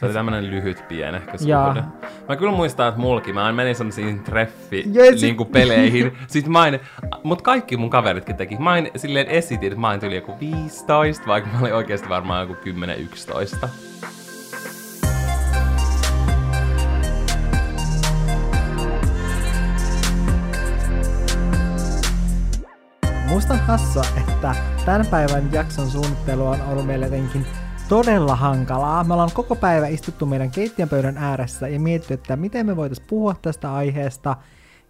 Se oli tämmönen lyhyt pienehkö suhde. Mä kyllä muistan, että mulki, mä menin semmoisiin treffi sit- niinku peleihin. Sitten mä aina, mut kaikki mun kaveritkin teki. Mä aina silleen esitin, että mä aina tuli joku 15, vaikka mä olin oikeasti varmaan joku 10-11. Musta on hassua, että tämän päivän jakson suunnittelu on ollut meille jotenkin todella hankalaa. Me ollaan koko päivä istuttu meidän keittiön pöydän ääressä ja mietitty, että miten me voitaisiin puhua tästä aiheesta.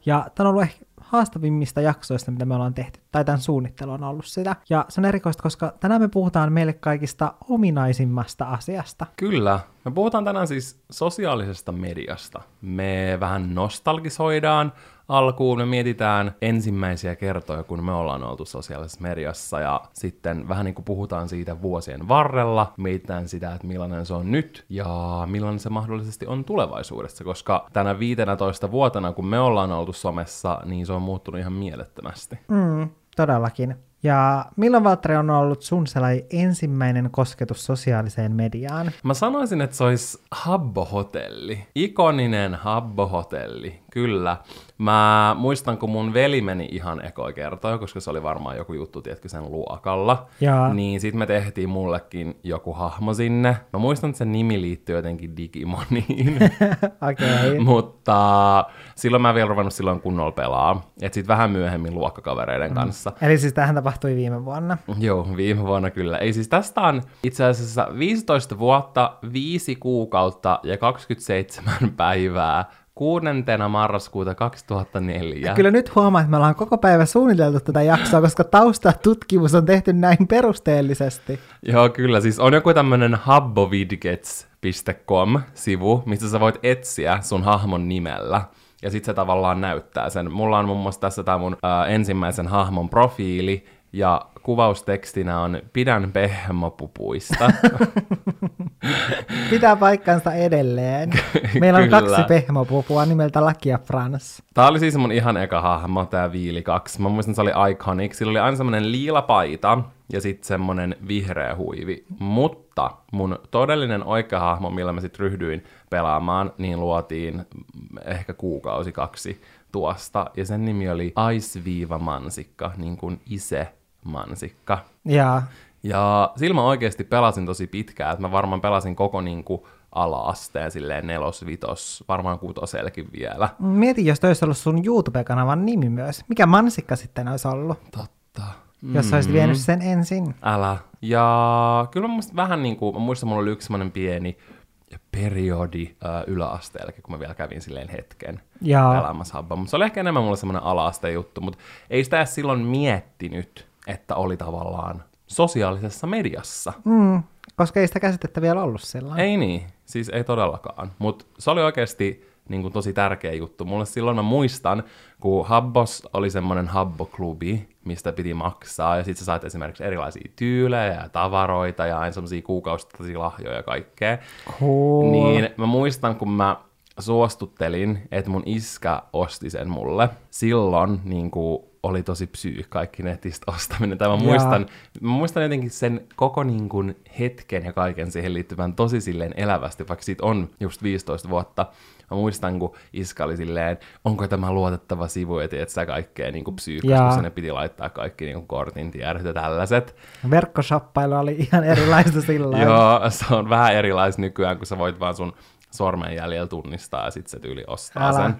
Ja tämä on ollut ehkä haastavimmista jaksoista, mitä me ollaan tehty, tai tämän suunnittelu on ollut sitä. Ja se on erikoista, koska tänään me puhutaan meille kaikista ominaisimmasta asiasta. Kyllä. Me puhutaan tänään siis sosiaalisesta mediasta. Me vähän nostalgisoidaan alkuun, me mietitään ensimmäisiä kertoja, kun me ollaan oltu sosiaalisessa mediassa, ja sitten vähän niin kuin puhutaan siitä vuosien varrella, mietitään sitä, että millainen se on nyt, ja millainen se mahdollisesti on tulevaisuudessa, koska tänä 15 vuotena, kun me ollaan oltu somessa, niin se on muuttunut ihan mielettömästi. Mm, todellakin. Ja milloin Valtteri on ollut sun sellainen ensimmäinen kosketus sosiaaliseen mediaan? Mä sanoisin, että se olisi Habbo-hotelli. Ikoninen Habbo-hotelli, kyllä. Mä muistan, kun mun veli meni ihan ekoi kertoa, koska se oli varmaan joku juttu, tiedätkö, sen luokalla. Jaa. Niin sit me tehtiin mullekin joku hahmo sinne. Mä muistan, että sen nimi liittyy jotenkin Digimoniin. Okei. Okay. Mutta silloin mä en vielä ruvennut silloin kunnolla pelaa. Et sit vähän myöhemmin luokkakavereiden kanssa. Eli siis tähän tapahtui viime vuonna. Joo, viime vuonna kyllä. Ei siis tästä on itse asiassa 15 vuotta, 5 kuukautta ja 27 päivää 6. marraskuuta 2004. Kyllä nyt huomaa, että me ollaan koko päivä suunniteltu tätä jaksoa, koska taustatutkimus on tehty näin perusteellisesti. Joo, kyllä. Siis on joku tämmönen habbovidgets.com-sivu, missä sä voit etsiä sun hahmon nimellä. Ja sit se tavallaan näyttää sen. Mulla on muun muassa tässä tää mun ää, ensimmäisen hahmon profiili, ja kuvaustekstinä on Pidän pehmopupuista. Pitää paikkansa edelleen. Meillä on Kyllä. kaksi pehmopupua nimeltä Lucky ja Frans. Tää oli siis mun ihan eka hahmo, tää Viili 2. Mä muistan, se oli iconic. Sillä oli aina semmonen liila paita ja sitten semmonen vihreä huivi. Mutta mun todellinen oikea hahmo, millä mä sitten ryhdyin pelaamaan, niin luotiin ehkä kuukausi kaksi tuosta. Ja sen nimi oli Ice-viiva mansikka, niin kuin ise mansikka. Ja Ja sillä mä oikeasti pelasin tosi pitkään, että mä varmaan pelasin koko niinku ala-asteen silleen nelos, vitos, varmaan kutoselkin vielä. mieti, jos toi olisi ollut sun YouTube-kanavan nimi myös. Mikä mansikka sitten olisi ollut, Totta. jos olisit vienyt sen ensin? Älä. Ja kyllä mä muistan vähän niin kuin, mä muistan, mulla oli yksi semmoinen pieni periodi äh, yläasteellakin, kun mä vielä kävin silleen hetken Jaa. pelaamassa habba. Mutta se oli ehkä enemmän mulle semmoinen ala-asteen juttu, mutta ei sitä edes silloin miettinyt, että oli tavallaan sosiaalisessa mediassa. Mm, koska ei sitä käsitettä vielä ollut sellainen. Ei niin, siis ei todellakaan. Mutta se oli oikeasti niin kuin, tosi tärkeä juttu. Mulle silloin mä muistan, kun Habbos oli semmoinen Habbo-klubi, mistä piti maksaa, ja sitten sä sait esimerkiksi erilaisia tyylejä ja tavaroita ja aina semmoisia kuukausittaisia lahjoja ja kaikkea. Cool. Niin mä muistan, kun mä suostuttelin, että mun iskä osti sen mulle. Silloin niin kuin, oli tosi psyy kaikki netistä ostaminen. Tai mä muistan, mä muistan jotenkin sen koko niin kuin, hetken ja kaiken siihen liittyvän tosi silleen elävästi, vaikka siitä on just 15 vuotta. Mä muistan, kun iska oli silleen, onko tämä luotettava sivu, ja tiedät sä kaikkea niin psyykäs, Jaa. kun sinne piti laittaa kaikki niin kuin, kortin tiedot ja tällaiset. Verkkoshoppailu oli ihan erilaista silloin. Joo, se on vähän erilais nykyään, kun sä voit vaan sun sormenjäljellä tunnistaa ja sit se tyyli ostaa Älä. sen.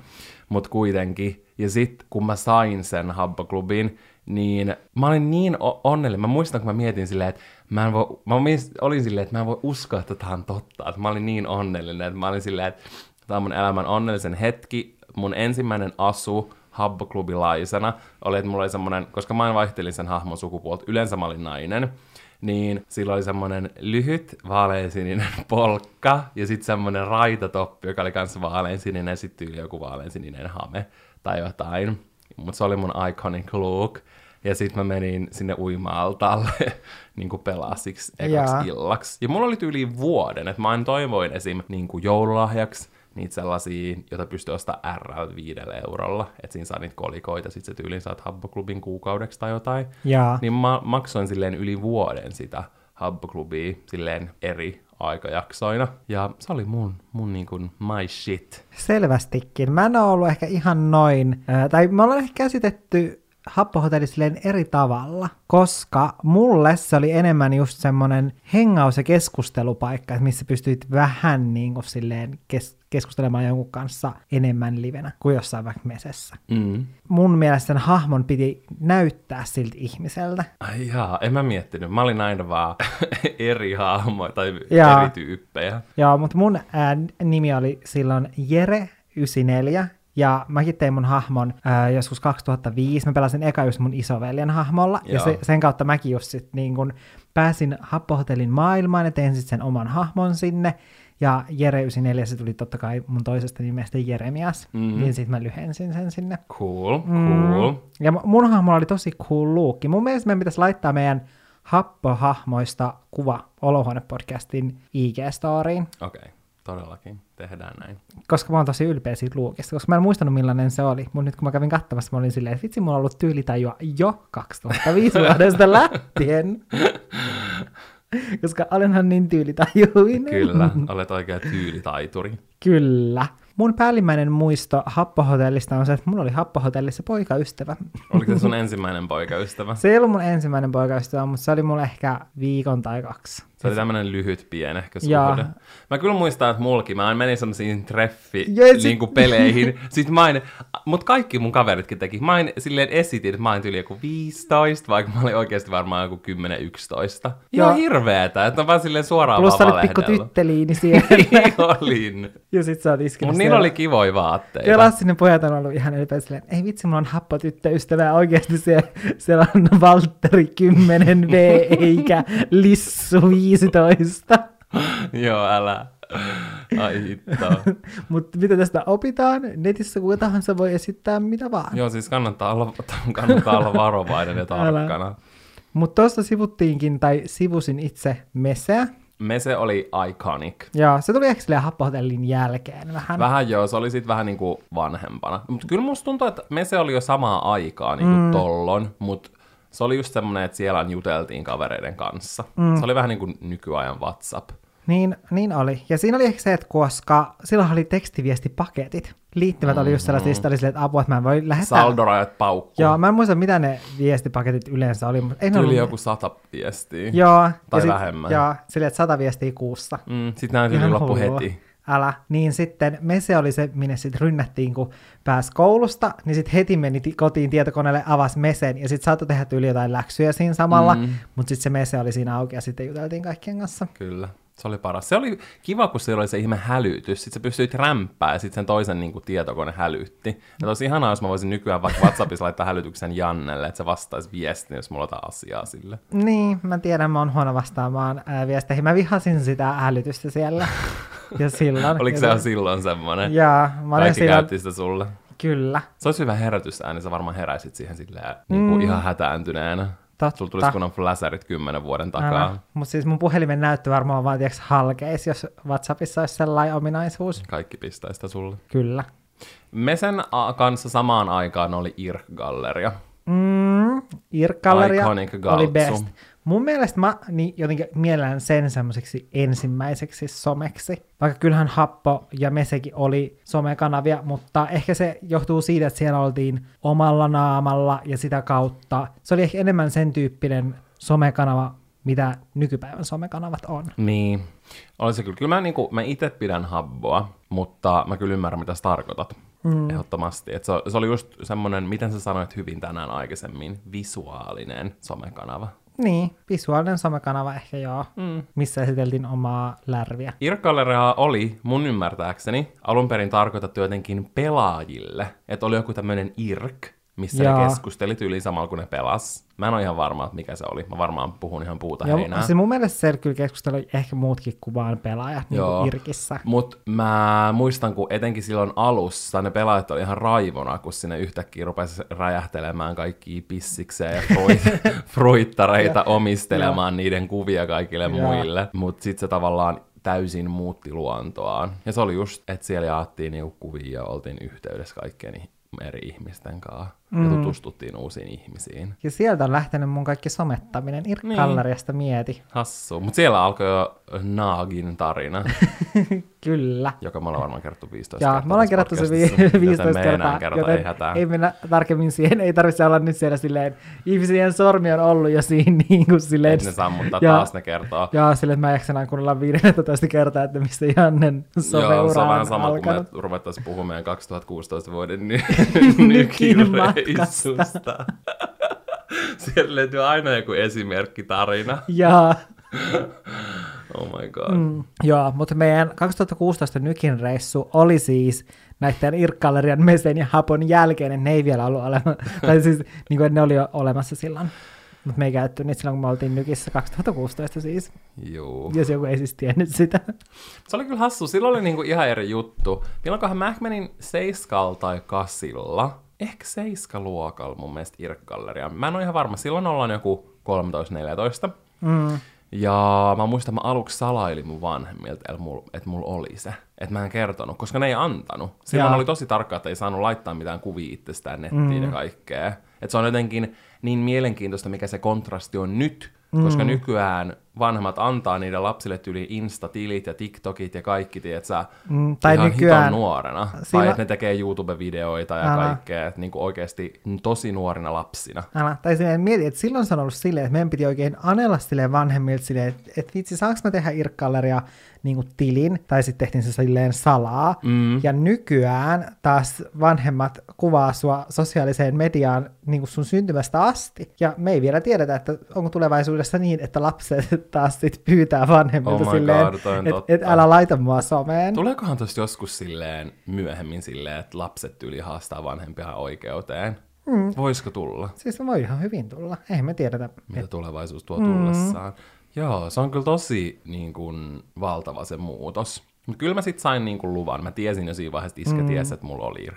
Mut kuitenkin. Ja sit kun mä sain sen Habbo-klubin, niin mä olin niin onnellinen. Mä muistan, kun mä mietin silleen, että mä, en voi, mä olin silleen, että mä en voi uskoa, että tää on totta. Että mä olin niin onnellinen, että mä olin silleen, että tää on mun elämän onnellisen hetki. Mun ensimmäinen asu Habbo-klubilaisena oli, että mulla oli semmonen, koska mä vaihtelin sen hahmon sukupuolta, yleensä mä olin nainen, niin sillä oli semmoinen lyhyt vaaleansininen polkka ja sitten semmoinen raitatoppi, joka oli kanssa vaaleansininen ja sitten joku vaaleansininen hame tai jotain. Mutta se oli mun iconic look. Ja sitten mä menin sinne uima-altaalle niin kuin pelasiksi ekaksi Jaa. illaksi. Ja mulla oli yli vuoden, että mä aina toivoin esim. Niin kuin joululahjaksi niitä sellaisia, joita pystyy ostamaan RL viidellä eurolla. Että siinä saa niitä kolikoita, sit se tyyliin saat Habbo-klubin kuukaudeksi tai jotain. Jaa. Niin mä maksoin silleen yli vuoden sitä Habbo-klubia silleen eri aikajaksoina. Ja se oli mun, mun niin kuin my shit. Selvästikin. Mä en ole ollut ehkä ihan noin, ää, tai me ollaan ehkä käsitetty happohotelli silleen eri tavalla, koska mulle se oli enemmän just semmoinen hengaus- ja keskustelupaikka, että missä pystyit vähän niin kuin silleen kes- keskustelemaan jonkun kanssa enemmän livenä kuin jossain vaikka mesessä. Mm. Mun mielestä sen hahmon piti näyttää siltä ihmiseltä. Ai jaa, en mä miettinyt. Mä olin aina vaan eri hahmoja tai Jaa. eri tyyppejä. Joo, mutta mun ää, nimi oli silloin Jere94, ja mäkin tein mun hahmon ää, joskus 2005. Mä pelasin eka just mun isoveljen hahmolla, ja Joo. se, sen kautta mäkin just sit niin kun pääsin Happohotellin maailmaan ja tein sit sen oman hahmon sinne. Ja Jere94 se tuli totta kai mun toisesta nimestä Jeremias, Mhm. mm-hmm. niin sit mä lyhensin sen sinne. Cool, cool. Ja mu- mun hahmolla oli tosi cool luukki. Mun mielestä meidän pitäisi laittaa meidän happohahmoista kuva Olohuone-podcastin IG-storiin, Okei, okay, todellakin. Tehdään näin. koska mä oon tosi ylpeä siitä luukista, koska mä en muistanut millainen se oli. Mutta nyt kun mä kävin katsomassa, mä olin silleen, että vitsi, mulla on ollut tyylitajua jo 2005 vuodesta lähtien. koska olenhan niin tyylitajuinen. Kyllä, olet oikea tyylitaituri. Kyllä. Mun päällimmäinen muisto Happohotellista on se, että mulla oli Happohotellissa poikaystävä. Oliko se sun ensimmäinen poikaystävä? Se ei ollut mun ensimmäinen poikaystävä, mutta se oli mulla ehkä viikon tai kaksi. Se oli tämmönen lyhyt pienehkö suhde. Mä kyllä muistan, että mulki, mä menin semmoisiin treffi Joo, ja sit- niinku peleihin. Sitten mä aina, mut kaikki mun kaveritkin teki. Mä aina silleen esitin, että mä olin tyyli joku 15, vaikka mä olin oikeasti varmaan joku 10-11. Ihan hirveetä, että on vaan silleen suoraan Plus sä olit pikku tytteliini siellä. olin. ja sit sä oot iskenyt Mut niillä oli kivoja vaatteita. Ja klassinen pojat on ollut ihan ylpeä silleen, ei vitsi, mulla on happotyttöystävä ja oikeasti siellä, siellä on Valtteri 10V eikä Lissu 15. Joo, älä. Ai hitto. Mutta mitä tästä opitaan? Netissä kuka tahansa voi esittää mitä vaan. Joo, siis kannattaa olla, kannattaa olla varovainen ja tarkkana. Mutta tuossa sivuttiinkin, tai sivusin itse Meseä. Mese oli iconic. Ja se tuli ehkä silleen happohotellin jälkeen vähän. Vähän joo, se oli sitten vähän niinku vanhempana. Mutta kyllä musta tuntuu, että Mese oli jo samaa aikaa niinku mm. tollon, mutta se oli just semmoinen, että siellä juteltiin kavereiden kanssa. Mm. Se oli vähän niin kuin nykyajan WhatsApp. Niin, niin oli. Ja siinä oli ehkä se, että koska silloin oli tekstiviestipaketit. Liittymät oli just sellaisia, mm oli silleen, että apua, että mä en voi lähettää. Saldorajat paukkuu. Joo, mä en muista, mitä ne viestipaketit yleensä oli, mutta ei Tyyli ollut... joku sata viestiä. Joo. Tai ja sit, vähemmän. Joo, silleen, että sata viestiä kuussa. Mm, sitten Ihan loppu heti. Älä. Niin sitten Mese oli se, minne sitten rynnättiin, kun pääsi koulusta, niin sitten heti meni ti- kotiin tietokoneelle, avasi Mesen, ja sitten saattoi tehdä tyyli jotain läksyjä siinä samalla, mm. mutta sitten se Mese oli siinä auki, ja sitten juteltiin kaikkien kanssa. Kyllä. Se oli paras. Se oli kiva, kun siellä oli se ihme hälytys. Sitten sä pystyit rämpää ja sitten sen toisen niin kuin, tietokone hälytti. Ja olisi ihanaa, jos mä voisin nykyään vaikka WhatsAppissa laittaa hälytyksen Jannelle, että se vastaisi viestiin, jos mulla on asiaa sille. Niin, mä tiedän, mä oon huono vastaamaan ää, viesteihin. Mä vihasin sitä hälytystä siellä. ja silloin. Oliko ja se jo silloin semmoinen? Jaa, mä olin Kaikki silloin, käytti sitä sulle. kyllä. Se olisi hyvä herätysääni, sä varmaan heräisit siihen silleen niin kuin ihan hätääntyneenä. Totta. Sulla tulisi kunnon flasherit kymmenen vuoden takaa. Mutta siis mun puhelimen näyttö varmaan vaan tiiäks, halkeis, jos WhatsAppissa olisi sellainen ominaisuus. Kaikki pistää sitä sulle. Kyllä. Mesen a- kanssa samaan aikaan oli IRK-galleria. Mm, Irk-galleria Iconic oli best. Mun mielestä mä niin jotenkin mielellään sen semmoiseksi ensimmäiseksi someksi. Vaikka kyllähän Happo ja Mesekin oli somekanavia, mutta ehkä se johtuu siitä, että siellä oltiin omalla naamalla ja sitä kautta. Se oli ehkä enemmän sen tyyppinen somekanava, mitä nykypäivän somekanavat on. Niin, oli se kyllä. Kyllä mä, niinku, mä itse pidän habboa, mutta mä kyllä ymmärrän, mitä sä tarkoitat. Mm. Ehdottomasti. Et se, se oli just semmoinen, miten sä sanoit hyvin tänään aikaisemmin, visuaalinen somekanava. Niin, visuaalinen somekanava ehkä joo, mm. missä esiteltiin omaa lärviä. Irkkalleria oli mun ymmärtääkseni alun perin tarkoitettu jotenkin pelaajille. Että oli joku tämmöinen irk, missä Jaa. ne keskusteli tyyliin samalla kun ne pelas. Mä en ole ihan varma, että mikä se oli. Mä varmaan puhun ihan puuta Ja heinää. se mun mielestä se kyllä keskustelu ehkä muutkin kuin vaan pelaajat niin kuin Irkissä. Mutta mä muistan, kun etenkin silloin alussa ne pelaajat oli ihan raivona, kun sinne yhtäkkiä rupesi räjähtelemään kaikki pissikseen ja fruit, fruittareita omistelemaan niiden kuvia kaikille Joo. muille. Mutta sitten se tavallaan täysin muutti luontoaan. Ja se oli just, että siellä jaettiin niinku kuvia ja oltiin yhteydessä kaikkien ih- eri ihmisten kanssa. Mm. ja tutustuttiin uusiin ihmisiin. Ja sieltä on lähtenyt mun kaikki somettaminen. Irk-galleriasta mieti. Hassu. Mutta siellä alkoi jo Naagin tarina, Kyllä. joka me ollaan varmaan kerrottu 15 Ja kertaa me ollaan kerrottu se podcastissa, vi- joten 15 me ei enää kertaa, kerrota, ei joten hätää. ei mennä tarkemmin siihen, ei tarvitse olla nyt siellä silleen, ihmisien sormi on ollut jo siinä niin kuin silleen, Et ne sammuttaa ja- taas ne kertoo. ja silleen, että mä jaksan kuunnella 15 kertaa, että mistä Jannen Joo, se someura on vähän sama kuin alkanut. me ruvettaisiin puhumaan meidän 2016 vuoden ny- Nykin nykireissusta. Siellä löytyy aina joku esimerkkitarina. Ja, Oh my god. mm, joo, mutta meidän 2016 Nykin reissu oli siis näiden Irk-gallerian Mesen ja Hapon jälkeen, ne ei vielä ollut olemassa, tai siis niin kuin, ne oli jo olemassa silloin. Mutta me ei käytetty niitä silloin, kun me oltiin Nykissä 2016 siis, Juu. jos joku ei siis tiennyt sitä. Se oli kyllä hassu. Silloin oli niinku ihan eri juttu. Milloinkohan mä menin seiskalla tai kasilla. Ehkä seiskaluokalla mun mielestä Irk-galleria. Mä en ole ihan varma. Silloin ollaan joku 13-14. Mm. Ja mä muistan, mä aluksi salailin mun vanhemmilta, että mulla et mul oli se. Että mä en kertonut, koska ne ei antanut. Silloin Jaa. oli tosi tarkkaa, että ei saanut laittaa mitään kuvia itsestään nettiin mm. ja kaikkea. Että se on jotenkin niin mielenkiintoista, mikä se kontrasti on nyt, mm. koska nykyään vanhemmat antaa niiden lapsille tyyli Insta-tilit ja TikTokit ja kaikki, tiedät sä, Mm, tai ihan nykyään- hiton nuorena. Siinä- Tai että ne tekee YouTube-videoita ja Älä. kaikkea, että niinku oikeasti tosi nuorina lapsina. Älä. Tai silleen mieti, että silloin se on ollut silleen, että meidän piti oikein anella silleen vanhemmilta silleen, että, että vitsi, saanko mä tehdä Irk-galleria niin tilin, tai sitten tehtiin se silleen salaa. Mm. Ja nykyään taas vanhemmat kuvaa sua sosiaaliseen mediaan niin kuin sun syntymästä asti. Ja me ei vielä tiedetä, että onko tulevaisuudessa niin, että lapset taas sit pyytää vanhemmilta Oh silleen, että et älä laita mua someen. Tuleekohan tosta joskus silleen myöhemmin silleen, että lapset tyyli haastaa vanhempia oikeuteen? Mm. Voisiko tulla? Siis se voi ihan hyvin tulla. Ei me tiedetä. Mitä tulevaisuus tuo tullessaan? Joo, se on kyllä tosi niin kuin, valtava se muutos. Mutta kyllä mä sitten sain niin kuin, luvan. Mä tiesin jo siinä vaiheessa, että iskä mm. tiesi, että mulla oli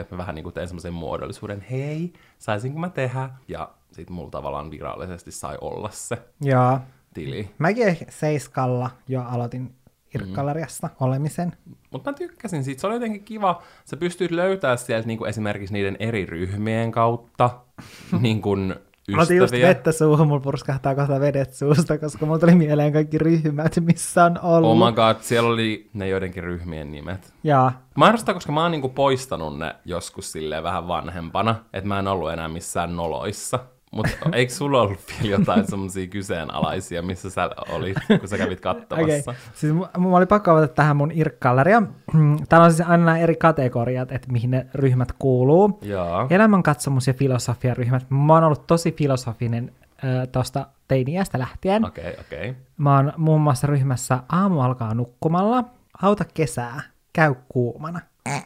että mä vähän niin kuin tein semmoisen muodollisuuden, hei, saisinko mä tehdä? Ja sitten mulla tavallaan virallisesti sai olla se Joo. Tili. Mäkin ehkä Seiskalla jo aloitin Irk-galleriassa olemisen. Mutta mä tykkäsin siitä, se oli jotenkin kiva. Sä pystyt löytää sieltä niinku esimerkiksi niiden eri ryhmien kautta niinku Mä otin just ystäviä. vettä suuhun, mulla purskahtaa kohta vedet suusta, koska mulla tuli mieleen kaikki ryhmät, missä on ollut. Oh my god, siellä oli ne joidenkin ryhmien nimet. Ja Mä arvostan, koska mä oon niinku poistanut ne joskus silleen vähän vanhempana, että mä en ollut enää missään noloissa. Mutta eikö sulla ollut vielä jotain semmosia kyseenalaisia, missä sä olit, kun sä kävit katsomassa? siis mu- mulla oli pakko avata tähän mun Irk-galleria. Täällä on siis aina nämä eri kategoriat, että mihin ne ryhmät kuuluu. Joo. Elämänkatsomus- ja filosofiaryhmät. Mä oon ollut tosi filosofinen äh, tosta teiniästä lähtien. Okei, okay, okei. Okay. Mä oon muun muassa ryhmässä aamu alkaa nukkumalla, auta kesää, käy kuumana.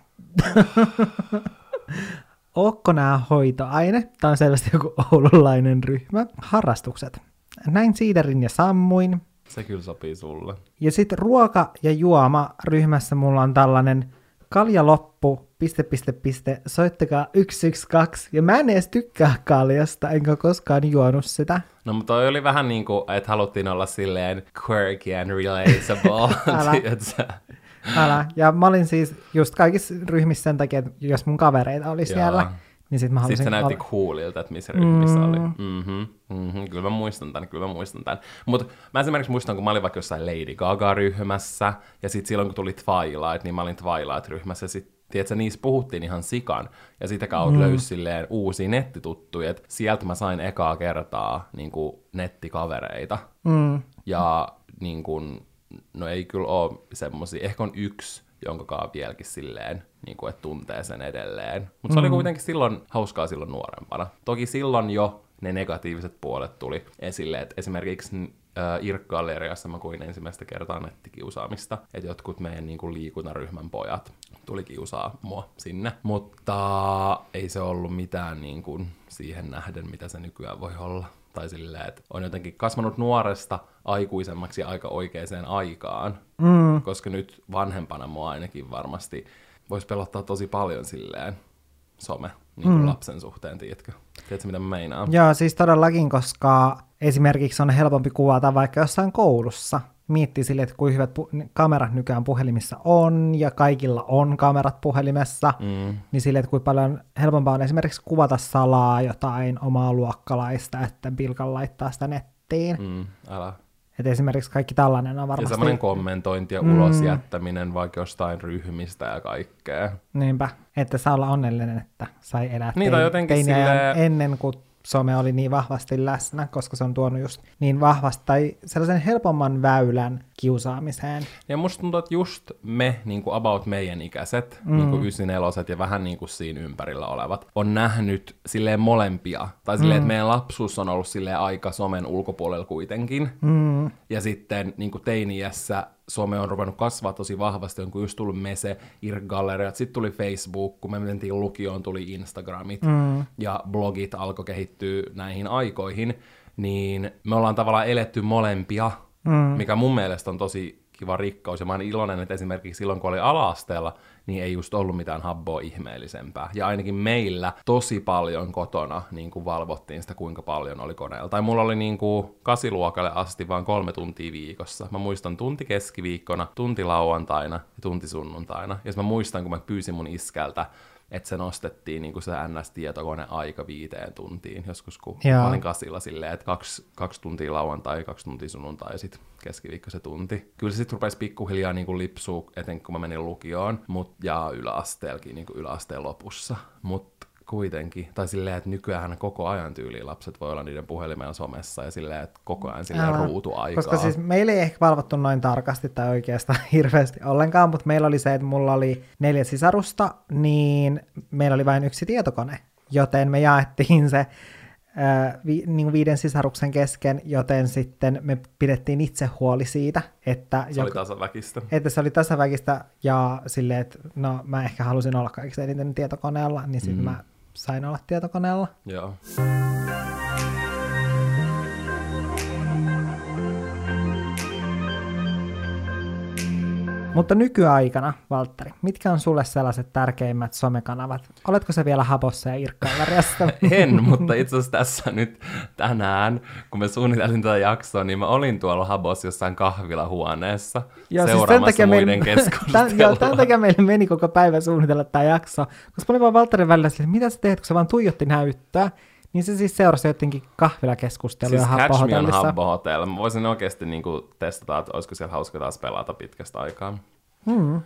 Ootko nää hoitoaine? Tämä on selvästi joku oululainen ryhmä. Harrastukset. Näin siiderin ja sammuin. Se kyllä sopii sulle. Ja sitten ruoka ja juoma ryhmässä mulla on tällainen kalja loppu, piste, piste, piste, soittakaa 112. Ja mä en edes tykkää kaljasta, enkä koskaan juonut sitä. No mutta toi oli vähän niin kuin, että haluttiin olla silleen quirky and relatable. Älä. Älä. Ja mä olin siis just kaikissa ryhmissä sen takia, että jos mun kavereita oli siellä, niin sit mä halusin... Sitten se näytti olla- coolilta, että missä ryhmissä mm. oli. Mm-hmm, mm-hmm, kyllä mä muistan tämän, kyllä mä muistan tämän. Mutta mä esimerkiksi muistan, kun mä olin vaikka jossain Lady Gaga-ryhmässä, ja sitten silloin kun tuli Twilight, niin mä olin Twilight-ryhmässä, ja sitten tiedätkö, niissä puhuttiin ihan sikan, ja sitä kautta mm. löysi silleen uusia nettituttuja, että sieltä mä sain ekaa kertaa niin kuin, nettikavereita. Mm. Ja niin kuin, no ei kyllä ole semmosia, ehkä on yksi, jonka kaa vieläkin silleen, niin kuin, että tuntee sen edelleen. Mutta se oli kuitenkin silloin hauskaa silloin nuorempana. Toki silloin jo ne negatiiviset puolet tuli esille, että esimerkiksi äh, Irk-galleriassa mä kuin ensimmäistä kertaa nettikiusaamista, että jotkut meidän niin kuin, liikuntaryhmän pojat tuli kiusaa mua sinne, mutta ei se ollut mitään niin kuin, siihen nähden, mitä se nykyään voi olla tai silleen, että on jotenkin kasvanut nuoresta aikuisemmaksi aika oikeaan aikaan, mm. koska nyt vanhempana mua ainakin varmasti voisi pelottaa tosi paljon silleen some niin kuin mm. lapsen suhteen, tiedätkö? Tiedätkö, mitä mä meinaan? Joo, siis todellakin, koska esimerkiksi on helpompi kuvata vaikka jossain koulussa miettii sille, että kuinka hyvät pu- kamerat nykyään puhelimissa on, ja kaikilla on kamerat puhelimessa, Mm. niin sille, että kuinka paljon helpompaa on esimerkiksi kuvata salaa jotain omaa luokkalaista, että pilkan laittaa sitä nettiin. Mm. Mm, älä. Että esimerkiksi kaikki tällainen on Ja varmasti... semmoinen kommentointi ja ulos jättäminen vaikka jostain ryhmistä ja kaikkea. Niinpä, että saa olla onnellinen, että sai elää Niin, tai jotenkin silleen- ennen kuin some oli niin vahvasti läsnä, koska se on tuonut just niin vahvasti, tai sellaisen helpomman väylän kiusaamiseen. Ja musta tuntuu, että just me, niin kuin about meidän ikäiset, mm. niin kuin 94 ja vähän niin kuin siinä ympärillä olevat, on nähnyt silleen molempia. Tai silleen, mm. että meidän lapsuus on ollut silleen aika somen ulkopuolella kuitenkin. Mm, Ja sitten niin kuin teiniässä some on ruvennut kasvaa tosi vahvasti, on kun just tullut Mese, Irk-galleriat, sitten tuli Facebook, kun me mentiin lukioon, tuli Instagramit, mm. ja blogit alkoi kehittyä näihin aikoihin, niin me ollaan tavallaan eletty molempia, mm. mikä mun mielestä on tosi kiva rikkaus, ja mä oon iloinen, että esimerkiksi silloin, kun oli ala-asteella, niin ei just ollut mitään habboa ihmeellisempää. Ja ainakin meillä tosi paljon kotona niin kuin valvottiin sitä, kuinka paljon oli koneella. Tai mulla oli niin kuin kasiluokalle asti vain kolme tuntia viikossa. Mä muistan tunti keskiviikkona, tunti lauantaina ja tunti sunnuntaina. Ja mä muistan, kun mä pyysin mun iskältä, että se nostettiin niin kuin se NS-tietokone aika viiteen tuntiin, joskus kun Joo. mä olin kasilla silleen, että kaksi, kaksi tuntia lauantai, kaksi tuntia sunnuntai ja sitten keskiviikko se tunti. Kyllä se sitten rupesi pikkuhiljaa niin kuin lipsuu, etenkin kun mä menin lukioon, mut, ja yläasteelkin niin kuin yläasteen lopussa. Mutta kuitenkin, tai silleen, että nykyään koko ajan tyyliin lapset voi olla niiden puhelimella somessa ja silleen, että koko ajan silleen Älä. ruutuaikaa. Koska siis meillä ei ehkä valvottu noin tarkasti tai oikeastaan hirveästi ollenkaan, mutta meillä oli se, että mulla oli neljä sisarusta, niin meillä oli vain yksi tietokone, joten me jaettiin se vi, niin viiden sisaruksen kesken, joten sitten me pidettiin itse huoli siitä, että, se oli joka- tasaväkistä. että se oli tasaväkistä ja silleen, että no mä ehkä halusin olla kaikista eniten tietokoneella, niin sitten mm. mä sain olla tietokoneella. Joo. Mutta nykyaikana, Valtteri, mitkä on sulle sellaiset tärkeimmät somekanavat? Oletko se vielä Habossa ja Irkkalleriassa? En, mutta itse asiassa tässä nyt tänään, kun me suunnitelin tätä jaksoa, niin mä olin tuolla Habos jossain kahvilahuoneessa Joo, siis seuraamassa muiden meillä- keskustelua. Tän, joo, tämän takia meille meni koko päivä suunnitella tämä jakso, koska mä olin vaan Valtterin välillä silleen, mitä sä teet, kun se vaan tuijotti näyttää, niin se siis seurasi jotenkin kahvilakeskusteluja Siis Catch Me on Habbo-hotellissa. Habbo Hotel. Mä voisin oikeasti niinku testata, että olisiko siellä hauska taas pelata pitkästä aikaa. Mm.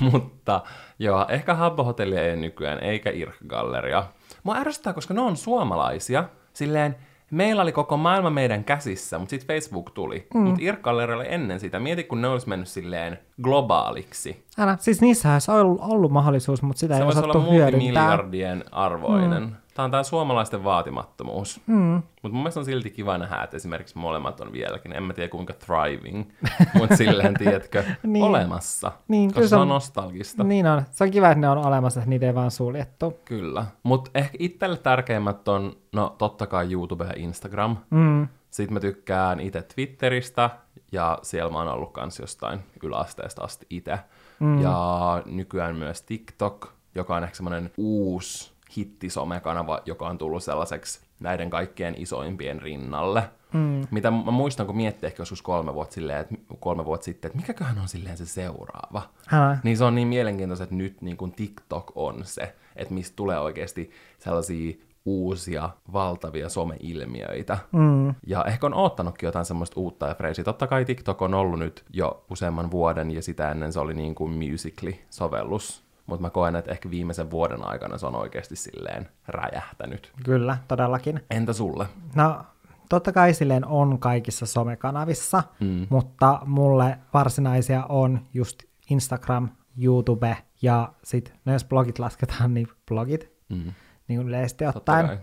Mutta joo, ehkä Habbo Hotellia ei nykyään, eikä Irk-galleria. Mua ärsyttää, koska ne on suomalaisia. Silleen, meillä oli koko maailma meidän käsissä, mutta sitten Facebook tuli. Mm. Mutta Irk-galleria oli ennen sitä. Mieti, kun ne olisi mennyt silleen globaaliksi. Älä, siis niissä olisi ollut, ollut mahdollisuus, mutta sitä Se ei voisi osattu olla hyödyntää. multimiljardien arvoinen. Mm. Tämä on tämä suomalaisten vaatimattomuus. Mm. Mutta mun mielestä on silti kiva nähdä, että esimerkiksi molemmat on vieläkin. En mä tiedä kuinka thriving, mutta silleen, tiedätkö, Niin. olemassa. Niin, koska se se on on- nostalgista. Niin on. Se on kiva, että ne on olemassa, että niitä ei vaan suljettu. Kyllä. Mutta ehkä itselle tärkeimmät on, no totta kai YouTube ja Instagram. Mm. Sitten mä tykkään itse Twitteristä, ja siellä mä oon ollut kans jostain yläasteesta asti itse. Mm. Ja nykyään myös TikTok, joka on ehkä semmoinen uusi hittisomekanava, joka on tullut sellaiseksi näiden kaikkien isoimpien rinnalle. Mm. Mitä mä muistan, kun miettii ehkä joskus kolme vuotta, silleen, että, kolme vuotta sitten, että mikäköhän on silleen se seuraava. Älä. Niin se on niin mielenkiintoista, että nyt niin kuin TikTok on se, että mistä tulee oikeasti sellaisia uusia, valtavia some-ilmiöitä. Mm. Ja ehkä on oottanutkin jotain semmoista uutta ja freesiä. Totta kai TikTok on ollut nyt jo useamman vuoden, ja sitä ennen se oli niin kuin Musical.ly-sovellus. Mutta mä koen, että ehkä viimeisen vuoden aikana se on oikeasti silleen räjähtänyt. Kyllä, todellakin. Entä sulle? No, totta kai silleen on kaikissa somekanavissa, mm. mutta mulle varsinaisia on just Instagram, YouTube ja sit, no jos blogit lasketaan, niin blogit, Mm. niin kuin yleisesti ottaen.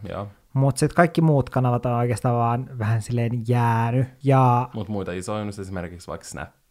Mutta sitten kaikki muut kanavat on oikeastaan vaan vähän silleen jäänyt. Ja Mutta muita isoja on esimerkiksi vaikka Snappi.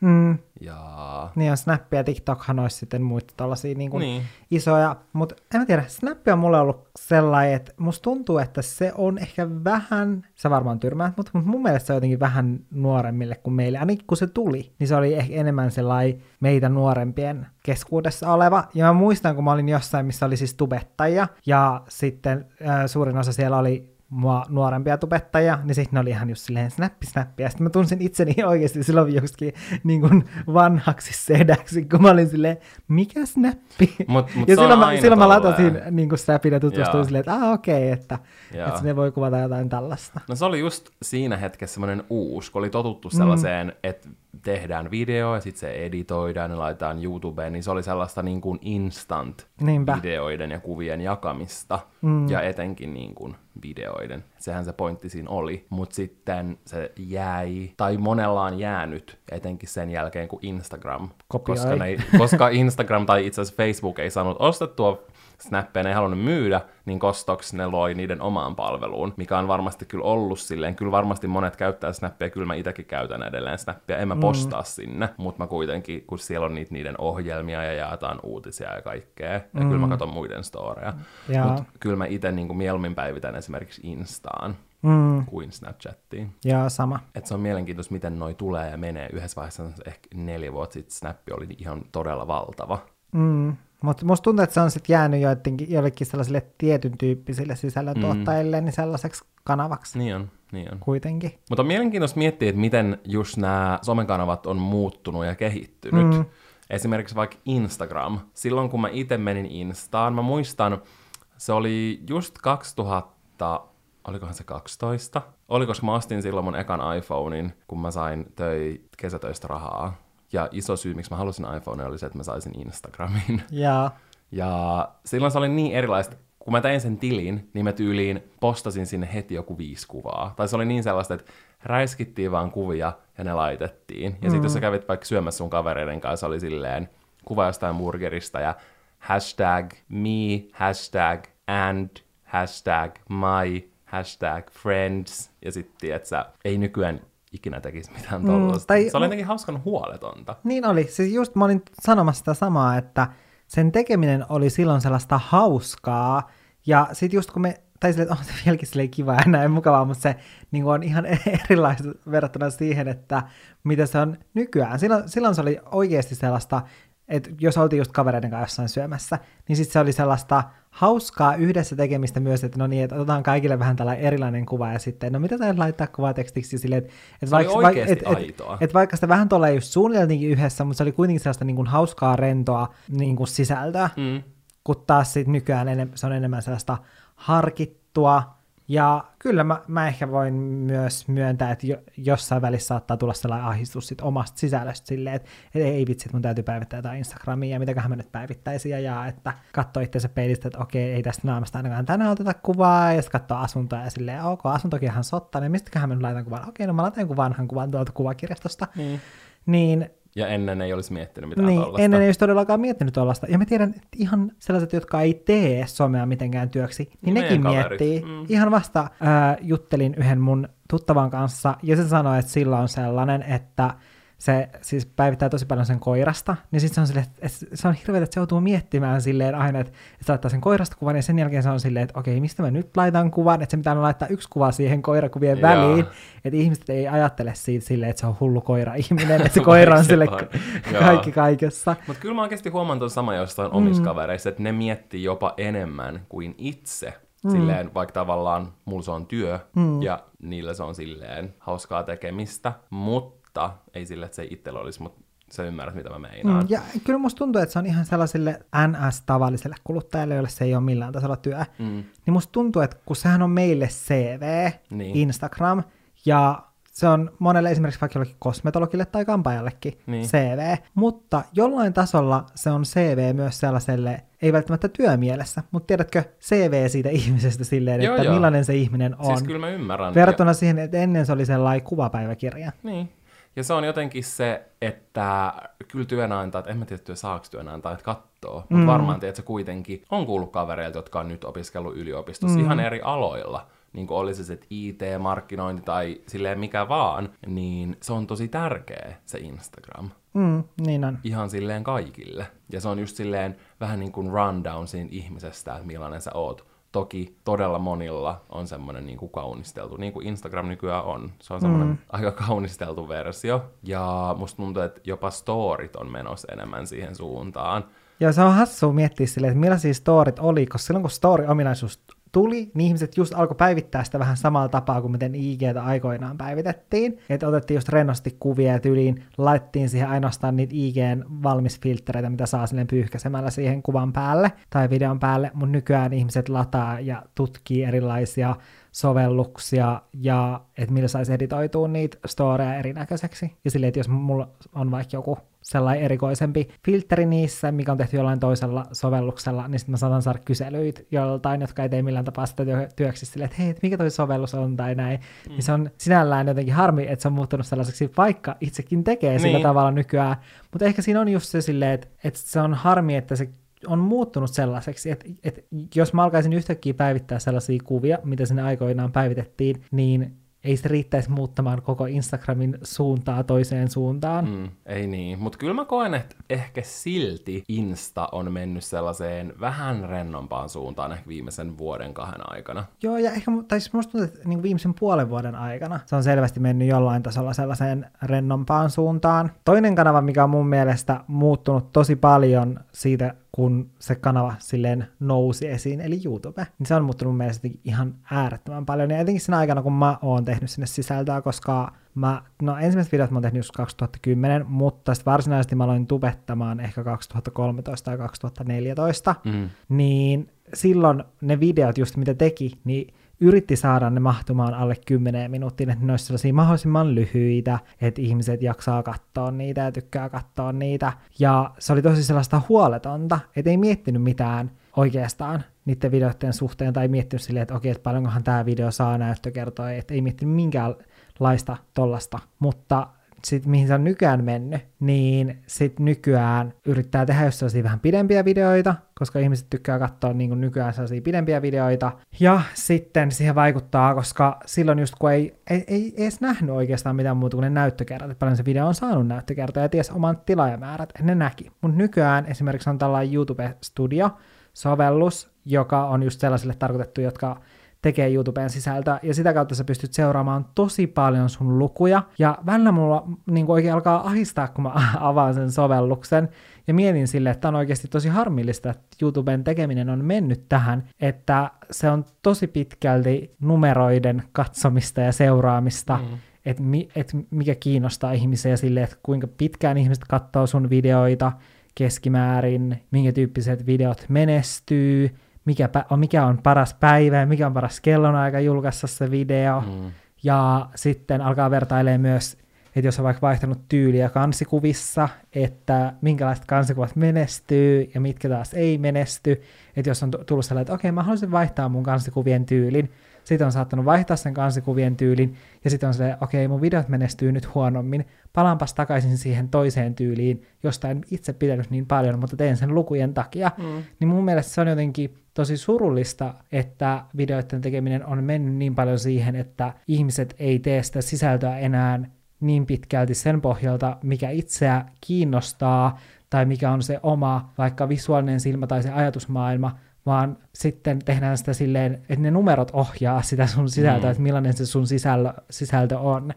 Mm, Ja... niin on Snap ja TikTokhan olisi sitten muita tällaisia niin kuin Niin. isoja, mutta en mä tiedä, Snap on mulle ollut sellainen, että musta tuntuu, että se on ehkä vähän, sä varmaan tyrmäät, mutta mun mielestä se on jotenkin vähän nuoremmille kuin meille, ainakin kun se tuli, niin se oli ehkä enemmän sellainen meitä nuorempien keskuudessa oleva, ja mä muistan, kun mä olin jossain, missä oli siis tubettajia, ja sitten äh, suurin osa siellä oli mua nuorempia tubettajia, niin sitten ne oli ihan just silleen snappi, snappi. Ja sitten mä tunsin itseni oikeasti silloin joksikin niin kuin vanhaksi sedäksi, kun mä olin silleen, mikä snappi? Mut, mut ja silloin mä, silloin mä latasin niin kuin snapin ja tutustuin silleen, että ah okei, okay, että, että ne voi kuvata jotain tällaista. No se oli just siinä hetkessä semmoinen uusi, kun oli totuttu sellaiseen, mm. että tehdään video ja sitten se editoidaan ja laitetaan YouTubeen, niin se oli sellaista niin kuin instant Niinpä. videoiden ja kuvien jakamista mm. ja etenkin niin kuin videoiden. Sehän se pointti siinä oli, mutta sitten se jäi, tai monella on jäänyt, etenkin sen jälkeen kun Instagram, koska, ne, koska Instagram tai itse asiassa Facebook ei saanut ostettua snappeja, ne ei halunnut myydä, niin Kostox ne loi niiden omaan palveluun, mikä on varmasti kyllä ollut silleen, kyllä varmasti monet käyttää snappia, kyllä mä itsekin käytän edelleen snappia, en mä postaa sinne, mutta mä kuitenkin, kun siellä on niitä niiden ohjelmia ja jaetaan uutisia ja kaikkea, ja kyllä mä katson muiden storeja, mutta kyllä mä itse niin mieluummin päivitän esimerkiksi Instaan Mm, kuin Snapchattiin. joo, sama. Et se on mielenkiintoista, miten noi tulee ja menee. Yhdessä vaiheessa ehkä neljä vuotta sitten Snappi oli ihan todella valtava. Mm. Mutta musta tuntuu, että se on sitten jäänyt joidenkin, jollekin sellaisille tietyn tyyppisille sisällöntuottajille niin sellaiseksi kanavaksi Niin on, niin on. kuitenkin. Mutta on mielenkiintoista miettiä, että miten just nämä somekanavat on muuttunut ja kehittynyt. Mm. Esimerkiksi vaikka Instagram. Silloin kun mä itse menin Instaan, mä muistan, se oli just 2000, olikohan se 12? Oli, koska mä ostin silloin mun ekan iPhonein, kun mä sain töi, kesätöistä rahaa. Ja iso syy, miksi mä halusin iPhone, oli se, että mä saisin Instagramin. Ja Ja silloin se oli niin erilaista, kun mä tein sen tilin, niin mä tyyliin postasin sinne heti joku viisi kuvaa. Tai se oli niin sellaista, että räiskittiin vaan kuvia ja ne laitettiin. Ja mm. sitten jos sä kävit vaikka syömässä sun kavereiden kanssa, oli silleen kuva jostain burgerista ja hashtag me, hashtag and, hashtag my, hashtag friends. Ja sitten, että ei nykyään ikinä tekisi mitään tollasta. Mm, tai- se oli jotenkin hauskan huoletonta. niin oli. Siis just mä olin sanomassa sitä samaa, että sen tekeminen oli silloin sellaista hauskaa. Ja sitten just kun me, tai että on se vieläkin silleen kiva ja näin mukavaa, mutta se niin on ihan erilaista verrattuna siihen, että mitä se on nykyään. Silloin, silloin se oli oikeasti sellaista, että jos oltiin just kavereiden kanssa jossain syömässä, niin sitten se oli sellaista hauskaa yhdessä tekemistä myös, että no niin, että otetaan kaikille vähän tällainen erilainen kuva ja sitten, no mitä tämä laittaa kuvatekstiksi silleen, että, oli vaikka, oikeasti et, et, et vaikka sitä vähän tolleen just suunniteltiinkin yhdessä, mutta se oli kuitenkin sellaista niin kuin hauskaa, rentoa niin kuin sisältöä, Mm. kun taas sit nykyään enem, se on enemmän sellaista harkittua, ja kyllä mä, mä ehkä voin myös myöntää, että jo, jossain välissä saattaa tulla sellainen ahdistus sit omasta sisällöstä silleen, että et ei vitsi, että mun täytyy päivittää jotain Instagramia, ja mitäköhän mä nyt päivittäisin, ja, ja että katsoo itseänsä peilistä, että okei, ei tästä naamasta ainakaan tänään oteta kuvaa, ja sitten katsoo asuntoa, ja silleen, ok, asuntokin ihan sotta, niin mistäköhän mä nyt laitan kuvan? Okei, no mä laitan jonkun vanhan kuvan tuolta kuvakirjastosta. Niin. Niin Ja ennen ei olisi miettinyt mitään niin, tollasta. ennen ei olisi todellakaan miettinyt tuollaista. Ja mä tiedän, että ihan sellaiset, jotka ei tee somea mitenkään työksi, niin Niin nekin kaverit, miettii. mm. Ihan vasta ää, juttelin yhden mun tuttavan kanssa, ja se sanoi, että sillä on sellainen, että se siis päivittää tosi paljon sen koirasta, niin sitten se on silleen, että se on hirveä, että se joutuu miettimään silleen aina, että, että se laittaa sen koirasta kuvan, ja sen jälkeen se on silleen, että okei, mistä mä nyt laitan kuvan, että se pitää laittaa yksi kuva siihen koirakuvien väliin, että ihmiset ei ajattele siitä silleen, että se on hullu koira-ihminen, että se koira on sille kaikki kaikessa. Mutta kyllä mä oikeasti huomaan tuon sama jostain omissa mm. kavereissa, että ne miettii jopa enemmän kuin itse. Mm. Silleen, vaikka tavallaan mulla se on työ mm. ja niillä se on silleen hauskaa tekemistä, mutta ei sille, että se itsellä olisi, mutta sä ymmärrät, mitä mä meinaan. Mm, ja kyllä musta tuntuu, että se on ihan sellaisille NS-tavalliselle kuluttajalle, joille se ei ole millään tasolla työ. Mm. Niin musta tuntuu, että kun sehän on meille CV, Niin. Instagram, ja se on monelle esimerkiksi vaikka jollekin kosmetologille tai kampaajallekin Niin. CV, mutta jollain tasolla se on CV myös sellaiselle, ei välttämättä työmielessä, mutta tiedätkö, CV siitä ihmisestä silleen, Joo, että joo. millainen se ihminen on. Siis kyllä mä ymmärrän. Verrattuna siihen, että ennen se oli sellainen kuvapäiväkirja. Niin. Ja se on jotenkin se, että kyllä työnantajat, en mä tiedä, saako työnantajat kattoo, mutta Mm. varmaan tiedät, että se kuitenkin on kuullut kavereilta, jotka on nyt opiskellut yliopistossa mm. ihan eri aloilla. Niin kuin olisi se IT-markkinointi tai silleen mikä vaan, niin se on tosi tärkeä se Instagram. Mm, niin on. Ihan silleen kaikille. Ja se on just silleen vähän niin kuin rundown siinä ihmisestä, että millainen sä oot. Toki todella monilla on semmoinen niin kuin kaunisteltu, niin kuin Instagram nykyään on. Se on semmoinen mm. aika kaunisteltu versio. Ja musta tuntuu, että jopa storit on menossa enemmän siihen suuntaan. Joo, se on hassua miettiä silleen, että millaisia storit oli, koska silloin kun story-ominaisuus tuli, niin ihmiset just alkoi päivittää sitä vähän samalla tapaa kuin miten IGtä aikoinaan päivitettiin. Että otettiin just rennosti kuvia ja tyliin laittiin siihen ainoastaan niitä IGn valmisfiltreitä, mitä saa silleen pyyhkäsemällä siihen kuvan päälle tai videon päälle, mutta nykyään ihmiset lataa ja tutkii erilaisia sovelluksia ja että millä saisi editoitua niitä storeja erinäköiseksi. Ja silleen, että jos mulla on vaikka joku sellainen erikoisempi filteri niissä, mikä on tehty jollain toisella sovelluksella, niin sitten mä saatan saada kyselyitä joltain, jotka ei tee millään tapaa sitä työksi silleen, että hei, että mikä toi sovellus on tai näin. Mm. Niin se on sinällään jotenkin harmi, että se on muuttunut sellaiseksi, vaikka itsekin tekee niin. sillä tavalla nykyään. Mutta ehkä siinä on just se silleen, että, että se on harmi, että se on muuttunut sellaiseksi, että, että jos mä alkaisin yhtäkkiä päivittää sellaisia kuvia, mitä sinne aikoinaan päivitettiin, niin ei se riittäisi muuttamaan koko Instagramin suuntaa toiseen suuntaan. Mm, ei niin, mutta kyllä mä koen, että ehkä silti Insta on mennyt sellaiseen vähän rennompaan suuntaan ehkä viimeisen vuoden kahden aikana. Joo, ja ehkä, tai siis musta tuntuu, että niin viimeisen puolen vuoden aikana se on selvästi mennyt jollain tasolla sellaiseen rennompaan suuntaan. Toinen kanava, mikä on mun mielestä muuttunut tosi paljon siitä kun se kanava silleen nousi esiin, eli YouTube. Niin se on muuttunut mun mielestä ihan äärettömän paljon, ja etenkin siinä aikana, kun mä oon tehnyt sinne sisältöä, koska mä, no ensimmäiset videot mä oon tehnyt just 2010, mutta sitten varsinaisesti mä aloin tubettamaan ehkä 2013 tai 2014, mm. niin silloin ne videot just mitä teki, niin yritti saada ne mahtumaan alle 10 minuuttiin, että ne olisi sellaisia mahdollisimman lyhyitä, että ihmiset jaksaa katsoa niitä ja tykkää katsoa niitä. Ja se oli tosi sellaista huoletonta, että ei miettinyt mitään oikeastaan niiden videoiden suhteen, tai miettinyt silleen, että okei, että paljonkohan tämä video saa näyttökertoa, että ei miettinyt minkäänlaista tollasta, mutta sit, mihin se on nykyään mennyt, niin sit nykyään yrittää tehdä jos sellaisia vähän pidempiä videoita, koska ihmiset tykkää katsoa niin kuin nykyään sellaisia pidempiä videoita. Ja sitten siihen vaikuttaa, koska silloin just kun ei, ei, ei edes nähnyt oikeastaan mitään muuta kuin ne näyttökerrat, että paljon se video on saanut näyttökertoja ja ties oman tilaajamäärät, ne näki. Mutta nykyään esimerkiksi on tällainen YouTube Studio, sovellus, joka on just sellaisille tarkoitettu, jotka tekee YouTubeen sisältöä, ja sitä kautta sä pystyt seuraamaan tosi paljon sun lukuja, ja välillä mulla niin oikein alkaa ahistaa, kun mä avaan sen sovelluksen, ja mietin sille, että on oikeasti tosi harmillista, että YouTuben tekeminen on mennyt tähän, että se on tosi pitkälti numeroiden katsomista ja seuraamista, mm. että mi, et mikä kiinnostaa ihmisiä sille, että kuinka pitkään ihmiset katsoo sun videoita keskimäärin, minkä tyyppiset videot menestyy, mikä, mikä on paras päivä ja mikä on paras kellonaika julkaista se video. Mm. Ja sitten alkaa vertailemaan myös, että jos on vaikka vaihtanut tyyliä kansikuvissa, että minkälaiset kansikuvat menestyy ja mitkä taas ei menesty. Että jos on tullut sellainen, että okei, okay, mä haluaisin vaihtaa mun kansikuvien tyylin, sitten on saattanut vaihtaa sen kansikuvien tyylin, ja sitten on se, okei, okay, mun videot menestyy nyt huonommin, palaanpas takaisin siihen toiseen tyyliin, josta en itse pitänyt niin paljon, mutta teen sen lukujen takia. Mm. Niin mun mielestä se on jotenkin tosi surullista, että videoiden tekeminen on mennyt niin paljon siihen, että ihmiset ei tee sitä sisältöä enää niin pitkälti sen pohjalta, mikä itseä kiinnostaa, tai mikä on se oma vaikka visuaalinen silmä tai se ajatusmaailma, vaan sitten tehdään sitä silleen, että ne numerot ohjaa sitä sun sisältöä, mm. että millainen se sun sisällö, sisältö on.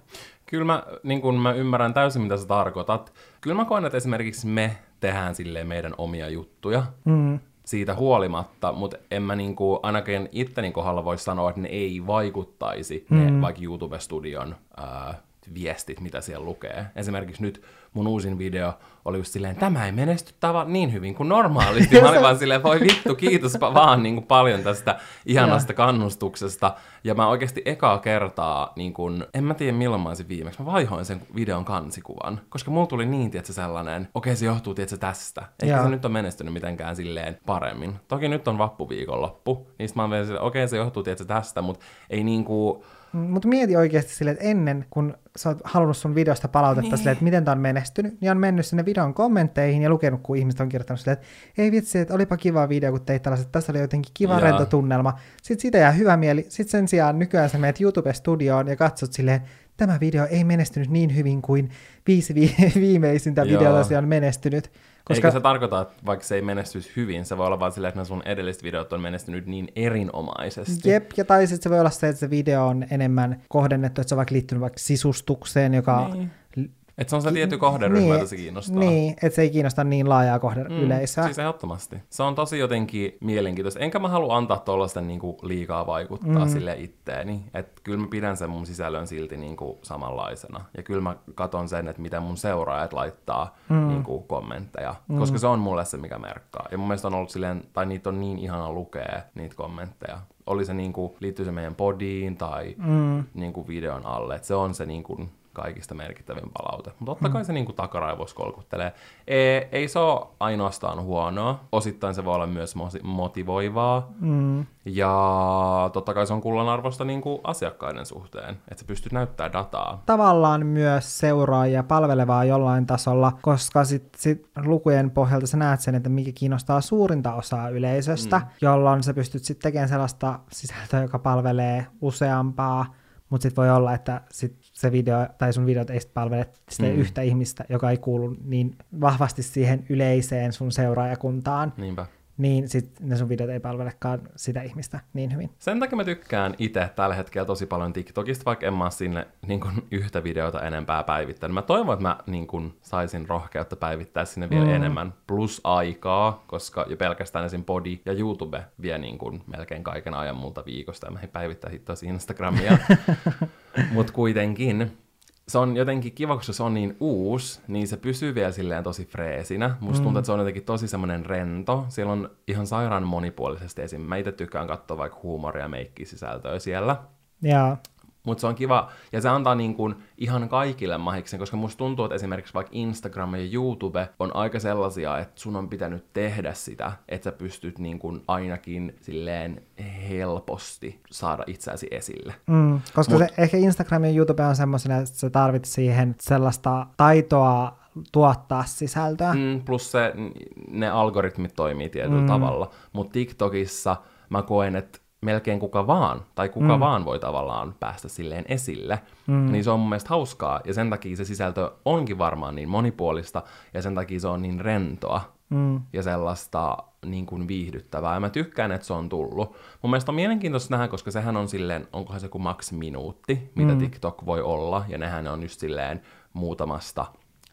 Kyllä mä, niin kun mä ymmärrän täysin, mitä sä tarkoitat. Kyllä mä koen, että esimerkiksi me tehdään silleen meidän omia juttuja. Mm. Siitä huolimatta, mutta en mä niinku, ainakin itteni kohdalla voi sanoa, että ne ei vaikuttaisi mm. ne vaikka YouTube-studion ää, viestit, mitä siellä lukee. Esimerkiksi nyt mun uusin video oli just silleen, tämä ei menesty tava niin hyvin kuin normaalisti. Mä olin vaan silleen, voi vittu, kiitospa vaan niin kuin paljon tästä ihanasta kannustuksesta. Ja mä oikeasti ekaa kertaa, niin kuin, en mä tiedä milloin mä olisin viimeksi, mä vaihoin sen videon kansikuvan. Koska mulla tuli niin, tietysti sellainen, okei se johtuu, tietysti tästä. Eikä se nyt on menestynyt mitenkään silleen paremmin. Toki nyt on vappuviikonloppu, niin mä oon vielä silleen, okei se johtuu, tietysti tästä, mutta ei niin kuin mutta mieti oikeasti silleen, että ennen kun sä oot halunnut sun videosta palautetta niin. silleen, että miten tää on menestynyt, niin on mennyt sinne videon kommentteihin ja lukenut, kun ihmiset on kirjoittanut silleen, että ei vitsi, että olipa kiva video, kun teit tällaiset, tässä oli jotenkin kiva rento tunnelma. Sitten siitä jää hyvä mieli. Sitten sen sijaan nykyään sä menet YouTube-studioon ja katsot silleen, tämä video ei menestynyt niin hyvin kuin viisi vi- viimeisintä videota on menestynyt. Koska... Eikä se tarkoita, että vaikka se ei menestyisi hyvin, se voi olla vaan silleen, että ne sun edelliset videot on menestynyt niin erinomaisesti. Jep, ja tai sitten se voi olla se, että se video on enemmän kohdennettu, että se on vaikka liittynyt vaikka sisustukseen, joka niin Että se on se tietty kohderyhmä, niin, jota se kiinnostaa. Niin, että se ei kiinnosta niin laajaa kohdeyleisöä. Mm, siis ehdottomasti. Se on tosi jotenkin mielenkiintoista. Enkä mä halua antaa tuollaisten niinku liikaa vaikuttaa mm. sille itteeni. Että kyllä mä pidän sen mun sisällön silti niinku samanlaisena. Ja kyllä mä katon sen, että miten mun seuraajat laittaa mm. niinku kommentteja. Mm. Koska se on mulle se, mikä merkkaa. Ja mun mielestä on ollut silleen, tai niitä on niin ihana lukea, niitä kommentteja oli se niinku, liittyy se meidän podiin tai mm. niinku videon alle. Et se on se niinku, kaikista merkittävin palaute. Mutta totta kai se niin kuin kolkuttelee. Ei, ei se ole ainoastaan huonoa. Osittain se voi olla myös motivoivaa. Mm. Ja totta kai se on kullanarvosta niin kuin asiakkaiden suhteen, että sä pystyt näyttämään dataa. Tavallaan myös seuraajia palvelevaa jollain tasolla, koska sit, sit lukujen pohjalta sä näet sen, että mikä kiinnostaa suurinta osaa yleisöstä, mm. jolloin sä pystyt sitten tekemään sellaista sisältöä, joka palvelee useampaa mutta sitten voi olla, että sit se video tai sun videot ei palvele sitä mm. yhtä ihmistä, joka ei kuulu niin vahvasti siihen yleiseen sun seuraajakuntaan. Niinpä niin sit ne sun videot ei palvelekaan sitä ihmistä niin hyvin. Sen takia mä tykkään itse tällä hetkellä tosi paljon TikTokista, vaikka en mä sinne niin kun, yhtä videota enempää päivittänyt. Mä toivon, että mä niin kun, saisin rohkeutta päivittää sinne vielä mm. enemmän, plus aikaa, koska jo pelkästään esim. Body ja YouTube vie niin kun, melkein kaiken ajan multa viikosta, ja mä päivittää sitten Instagramia. Mutta kuitenkin, se on jotenkin kiva, koska se on niin uusi, niin se pysyy vielä silleen tosi freesinä. Musta mm. tuntuu, että se on jotenkin tosi semmoinen rento. Siellä on ihan sairaan monipuolisesti esim. Mä itse tykkään katsoa vaikka huumoria ja meikkisisältöä siellä. Yeah. Mutta se on kiva, ja se antaa niin kuin ihan kaikille mahiksen, koska musta tuntuu, että esimerkiksi vaikka Instagram ja YouTube on aika sellaisia, että sun on pitänyt tehdä sitä, että sä pystyt niin kuin ainakin silleen helposti saada itseäsi esille. Mm, koska Mut, se, ehkä Instagram ja YouTube on semmoisena, että sä tarvit siihen sellaista taitoa tuottaa sisältöä. Mm, plus se, ne algoritmit toimii tietyllä mm. tavalla, mutta TikTokissa mä koen, että melkein kuka vaan, tai kuka mm. vaan voi tavallaan päästä silleen esille, mm. niin se on mun mielestä hauskaa, ja sen takia se sisältö onkin varmaan niin monipuolista, ja sen takia se on niin rentoa, mm. ja sellaista niin kuin viihdyttävää, ja mä tykkään, että se on tullut. Mun mielestä on mielenkiintoista nähdä, koska sehän on silleen, onkohan se kuin maks minuutti, mitä mm. TikTok voi olla, ja nehän on just silleen muutamasta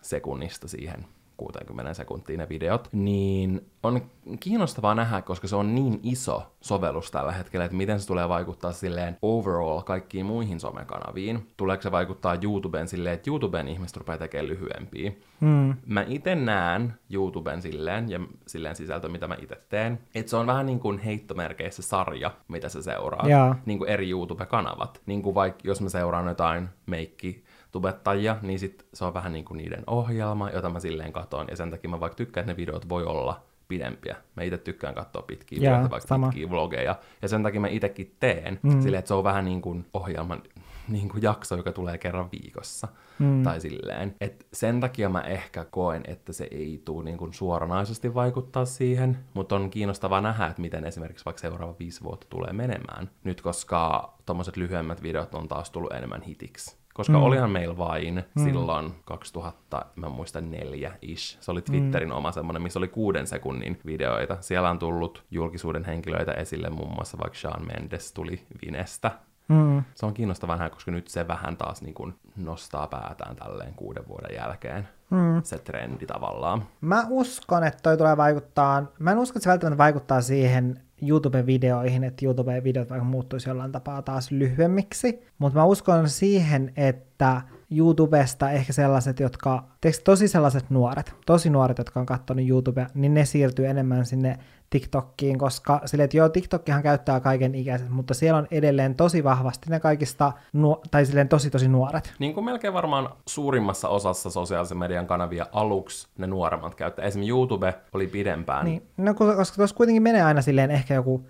sekunnista siihen 60 sekuntiin ne videot, niin on kiinnostavaa nähdä, koska se on niin iso sovellus tällä hetkellä, että miten se tulee vaikuttaa silleen overall kaikkiin muihin somekanaviin. Tuleeko se vaikuttaa YouTuben silleen, että YouTuben ihmiset rupeaa tekemään lyhyempiä. Mm. Mä itse näen YouTuben silleen, ja silleen sisältö, mitä mä itse teen, että se on vähän niin kuin heittomerkeissä sarja, mitä se seuraa. Yeah. Niin kuin eri YouTube-kanavat. Niin kuin vaikka jos mä seuraan jotain meikki tubettajia, niin sit se on vähän niin kuin niiden ohjelma, jota mä silleen katon, ja sen takia mä vaikka tykkään, että ne videot voi olla pidempiä. Mä itse tykkään katsoa pitkiä yeah, videoita, vaikka sama. pitkiä vlogeja, ja sen takia mä itsekin teen, mm. silleen, että se on vähän niin kuin ohjelman niin kuin jakso, joka tulee kerran viikossa. Mm. Tai silleen. Et sen takia mä ehkä koen, että se ei tule niin kuin suoranaisesti vaikuttaa siihen, mutta on kiinnostavaa nähdä, että miten esimerkiksi vaikka seuraava viisi vuotta tulee menemään. Nyt koska tommoset lyhyemmät videot on taas tullut enemmän hitiksi. Koska mm. olihan meillä vain mm. silloin 2000, mä muistan neljä ish. Se oli Twitterin mm. oma semmonen, missä oli kuuden sekunnin videoita. Siellä on tullut julkisuuden henkilöitä esille, muun muassa vaikka Sean Mendes tuli Vinestä. Mm. Se on kiinnostavaa nähdä, koska nyt se vähän taas niin kuin nostaa päätään tälleen kuuden vuoden jälkeen. Mm. Se trendi tavallaan. Mä uskon, että toi tulee vaikuttaa, mä en usko, että se välttämättä vaikuttaa siihen YouTube-videoihin, että YouTube-videot vaikka muuttuisi jollain tapaa taas lyhyemmiksi, mutta mä uskon siihen, että YouTubesta ehkä sellaiset, jotka, tosi sellaiset nuoret, tosi nuoret, jotka on katsonut YouTubea, niin ne siirtyy enemmän sinne TikTokkiin, koska sille, että joo, TikTokkihan käyttää kaiken ikäiset, mutta siellä on edelleen tosi vahvasti ne kaikista, nuo, tai silleen tosi tosi nuoret. Niin kuin melkein varmaan suurimmassa osassa sosiaalisen median kanavia aluksi ne nuoremmat käyttää. Esimerkiksi YouTube oli pidempään. Niin, no koska tuossa kuitenkin menee aina silleen ehkä joku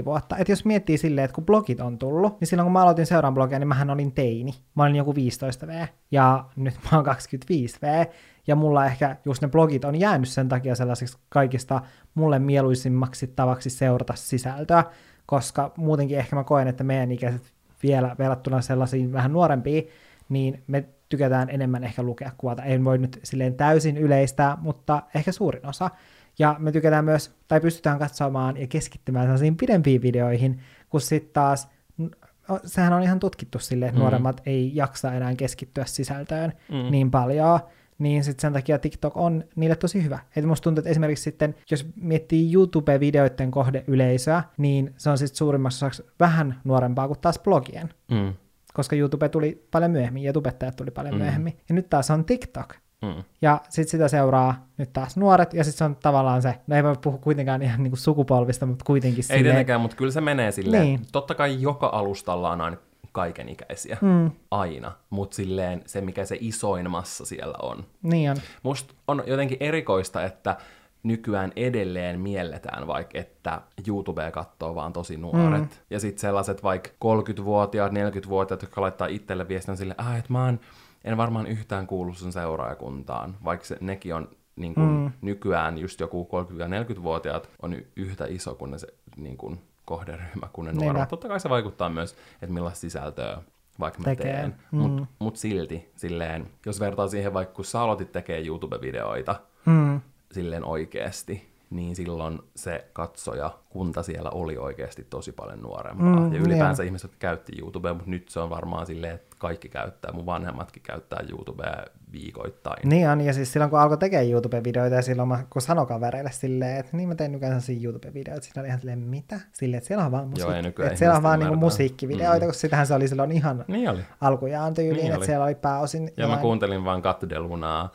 5-10 vuotta. Että jos miettii silleen, että kun blogit on tullut, niin silloin kun mä aloitin seuraan blogia, niin mähän olin teini. Mä olin joku 15V ja nyt mä oon 25V. Ja mulla ehkä just ne blogit on jäänyt sen takia sellaiseksi kaikista mulle mieluisimmaksi tavaksi seurata sisältöä, koska muutenkin ehkä mä koen, että meidän ikäiset vielä verrattuna sellaisiin vähän nuorempiin, niin me tykätään enemmän ehkä lukea kuvata. Ei voi nyt silleen täysin yleistää, mutta ehkä suurin osa. Ja me tykätään myös, tai pystytään katsomaan ja keskittymään sellaisiin pidempiin videoihin, kun sitten taas sehän on ihan tutkittu silleen, että Mm. nuoremmat ei jaksa enää keskittyä sisältöön Mm. niin paljon, niin sitten sen takia TikTok on niille tosi hyvä. Et musta tuntuu, että esimerkiksi sitten, jos miettii YouTube-videoiden kohdeyleisöä, niin se on sitten suurimmassa osaksi vähän nuorempaa kuin taas blogien, Mm. koska YouTube tuli paljon myöhemmin ja tubettajat tuli paljon Mm. myöhemmin. Ja nyt taas on TikTok. Mm. Ja sitten sitä seuraa nyt taas nuoret, ja sitten se on tavallaan se, no ei voi puhua kuitenkaan ihan niinku sukupolvista, mutta kuitenkin Ei silleen, tietenkään, mutta kyllä se menee silleen. Niin. Totta kai joka alustalla on aina kaikenikäisiä. Mm, Aina. Mutta silleen se, mikä se isoin massa siellä on. niin on. Musta on jotenkin erikoista, että nykyään edelleen mielletään vaikka, että YouTubea katsoo vaan tosi nuoret. Mm. Ja sitten sellaiset vaikka 30-vuotiaat, 40-vuotiaat, jotka laittaa itselle viestin sille, että mä oon, en varmaan yhtään kuulu sun seuraajakuntaan, vaikka se, nekin on niin kun, mm. nykyään just joku 30-40-vuotiaat on yhtä iso kuin ne se niin kun, kohderyhmä kuin ne nuoret. Totta kai se vaikuttaa myös, että millaista sisältöä vaikka mä Tekee. teen. Mm. Mutta mut silti, silleen, jos vertaa siihen vaikka kun sä aloitit tekee YouTube-videoita, Mm, silleen oikeasti, niin silloin se katsoja kunta siellä oli oikeasti tosi paljon nuorempaa. Mm, ja ylipäänsä ihmiset, jotka käytti YouTubea, mutta nyt se on varmaan silleen, että kaikki käyttää, mun vanhemmatkin käyttää YouTubea viikoittain. niin on, ja siis silloin kun alkoi tekemään YouTube-videoita, ja silloin mä, kun sanoi kavereille silleen, että niin mä tein nykyään sellaisia YouTube-videoita, siinä oli ihan silleen, mitä? Silleen, että siellä on vaan musiikki, nykyään että siellä on ihmiset vaan niinku ymmärtää. musiikkivideoita, Mm. kun sitähän se oli silloin ihan Niin oli. alkujaan tyyliin, Niin että oli. siellä oli pääosin Ja mä jotain- kuuntelin vaan Cut de Lunaa.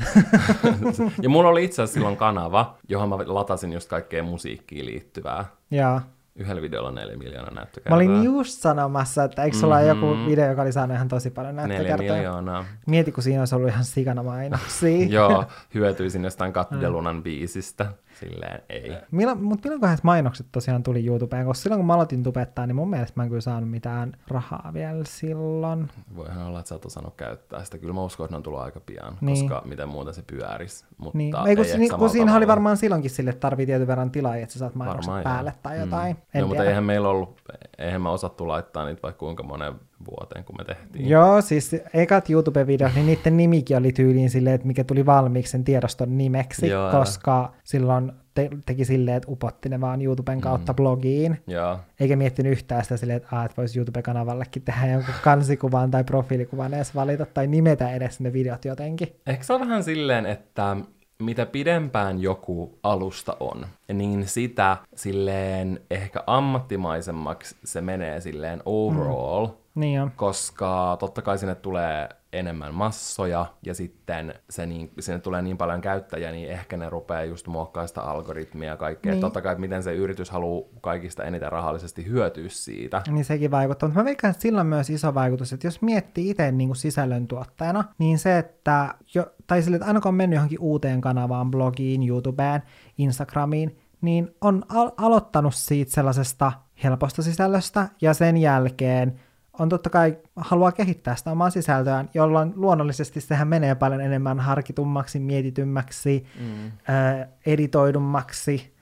ja mulla oli itse asiassa silloin kanava, johon mä latasin just kaikkea musiikkiin liittyvää. Joo. Yhdellä videolla neljä miljoonaa näyttökertaa. Mä olin just sanomassa, että eikö sulla mm-hmm. joku Mhm. video, joka oli saanut ihan tosi paljon Neljä näyttökertoja. miljoonaa. Mieti, kun siinä olisi ollut ihan sikana mainoksia. Joo, hyötyisin jostain Mm. Katdelunan biisistä. Silleen ei. Milloin, mutta milloinkohan mainokset tosiaan tuli YouTubeen, koska silloin kun mä aloitin tubettaa, niin mun mielestä mä en kyllä saanut mitään rahaa vielä silloin. Voihan olla, että sä et osannut käyttää sitä. Kyllä mä uskon, että ne on tullut aika pian, Niin. koska miten muuta se pyörisi. Mutta Niin. ei Ei, kun, niin, kun samalla siinä oli varmaan silloinkin sille, että tarvii tietyn verran tilaa, että sä saat mainokset Varmaan, päälle joo. tai jotain. Mm. En no, mutta eihän meillä ollut, eihän me osattu laittaa niitä vaikka kuinka monen vuoteen, kun me tehtiin. Joo, siis ekat YouTube-videot, niin niiden nimikin oli tyyliin silleen, että mikä tuli valmiiksi sen tiedoston nimeksi, Joo, älä. koska silloin te- teki silleen, että upotti ne vaan YouTuben kautta Mm. blogiin, Joo. eikä miettinyt yhtään sitä silleen, että, että voisi YouTube-kanavallekin tehdä jonkun kansikuvan tai profiilikuvan edes valita tai nimetä edes ne videot jotenkin. Ehkä se on vähän silleen, että mitä pidempään joku alusta on, niin sitä silleen ehkä ammattimaisemmaksi se menee silleen overall, mm. Niin on. koska totta kai sinne tulee enemmän massoja ja sitten se niin, sinne tulee niin paljon käyttäjiä, niin ehkä ne rupeaa just muokkaamaan sitä algoritmia ja kaikkea. Niin. Totta kai, että miten se yritys haluaa kaikista eniten rahallisesti hyötyä siitä. Niin sekin vaikuttaa, mutta mä veikkaan, että sillä on myös iso vaikutus, että jos miettii itse niin kuin sisällöntuottajana, niin se, että jo, tai sille, että aina kun on mennyt johonkin uuteen kanavaan, blogiin, YouTubeen, Instagramiin, niin on al- aloittanut siitä sellaisesta helposta sisällöstä, ja sen jälkeen on totta kai haluaa kehittää sitä omaa sisältöään, jolloin luonnollisesti sehän menee paljon enemmän harkitummaksi, mietitymmäksi, mm. äh, editoidummaksi.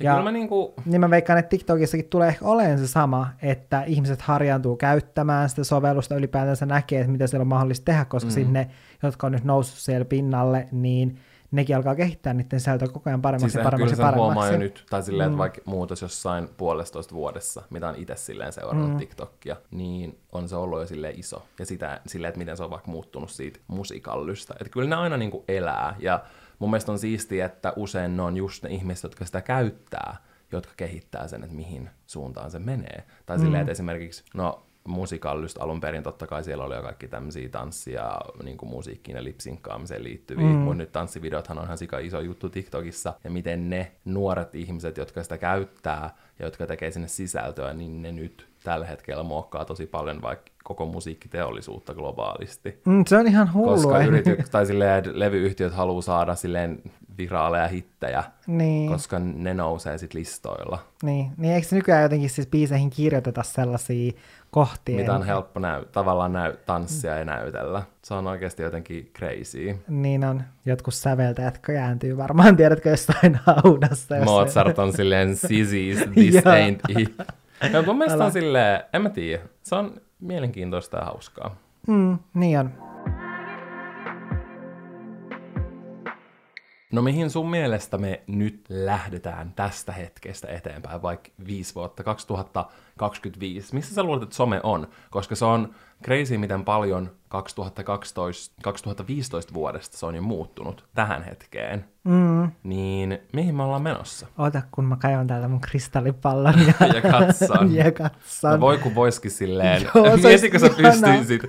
Ja, ja kyllä mä niinku, Niin mä veikkaan, että TikTokissakin tulee ehkä olemaan se sama, että ihmiset harjaantuu käyttämään sitä sovellusta, ylipäätänsä näkee, että mitä siellä on mahdollista tehdä, koska mm. sinne, jotka on nyt noussut siellä pinnalle, niin nekin alkaa kehittää niiden sisältöä koko ajan paremmaksi siis ja kyllä paremmaksi sen ja paremmaksi. huomaa jo nyt, tai silleen, Mm. että vaikka muutos jossain puolestoista vuodessa, mitä on itse silleen seurannut Mm. mm. TikTokia, niin on se ollut jo silleen iso. Ja sitä, silleen, että miten se on vaikka muuttunut siitä musikallysta. Että kyllä ne aina niinku elää, ja mun mielestä on siistiä, että usein ne on just ne ihmiset, jotka sitä käyttää, jotka kehittää sen, että mihin suuntaan se menee. Tai silleen, Mm. että esimerkiksi, no musikallysta alun perin totta kai siellä oli jo kaikki tämmöisiä tanssia, niin kuin musiikkiin ja lipsinkkaamiseen liittyviä, mm. mutta nyt tanssivideothan on ihan sika iso juttu TikTokissa, ja miten ne nuoret ihmiset, jotka sitä käyttää ja jotka tekee sinne sisältöä, niin ne nyt tällä hetkellä muokkaa tosi paljon vaikka koko musiikkiteollisuutta globaalisti. Mm, se on ihan hullu. Koska ei? yrity, tai silleen, levyyhtiöt haluaa saada silleen viraaleja hittejä, niin, koska ne nousee sit listoilla, niin, niin eikö se nykyään jotenkin siis biiseihin kirjoiteta sellaisia kohtia? mitä on helppo näy, tavallaan näy, tanssia ja näytellä. Se on oikeasti jotenkin crazy. Niin on. Jotkut säveltäjät kääntyy varmaan, tiedätkö, jostain haudassa. jos- Mozart on silleen sisis, this ain't it. No mun mielestä Älä. on silleen, en mä tiedä, se on mielenkiintoista ja hauskaa. Mm, niin on. No mihin sun mielestä me nyt lähdetään tästä hetkestä eteenpäin, vaikka viisi vuotta, 25. Missä sä luulet, että some on? Koska se on crazy, miten paljon 2012, 2015 vuodesta se on jo muuttunut tähän hetkeen. Mm. Niin mihin me ollaan menossa? Ota, kun mä kaivan täältä mun kristallipallon ja, Ja katson. ja katson. No voi kun voisikin silleen, Joo, sä pystyisit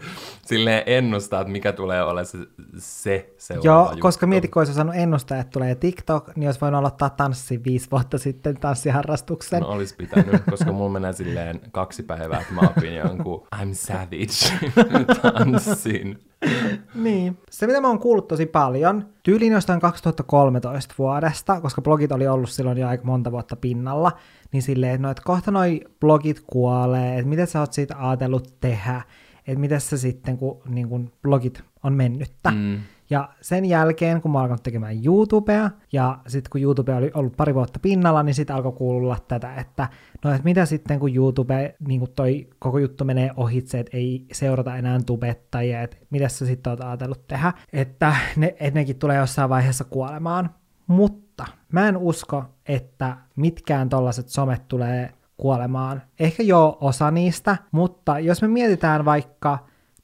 silleen ennustaa, että mikä tulee olemaan se, se seuraava Joo, juttu. koska mieti, kun olisi osannut ennustaa, että tulee TikTok, niin olisi voinut aloittaa tanssi viisi vuotta sitten tanssiharrastuksen. No olisi pitänyt, koska mulla menee silleen kaksi päivää, että mä opin jonkun I'm savage tanssin. Niin. Se, mitä mä oon kuullut tosi paljon, tyyliin jostain 2013 vuodesta, koska blogit oli ollut silloin jo aika monta vuotta pinnalla, niin silleen, että no, että kohta noi blogit kuolee, että mitä sä oot siitä ajatellut tehdä, että mitä sä sitten, kun, niin kun blogit on mennyttä. Mm. Ja sen jälkeen, kun mä alkanut tekemään YouTubea, ja sitten kun YouTube oli ollut pari vuotta pinnalla, niin sitten alkoi kuulla tätä, että no että mitä sitten, kun YouTube, niin kun toi koko juttu menee ohitse, että ei seurata enää tubettajia, että mitä sä sitten oot ajatellut tehdä, että ne, et nekin tulee jossain vaiheessa kuolemaan. Mutta mä en usko, että mitkään tollaset somet tulee kuolemaan. Ehkä jo osa niistä, mutta jos me mietitään vaikka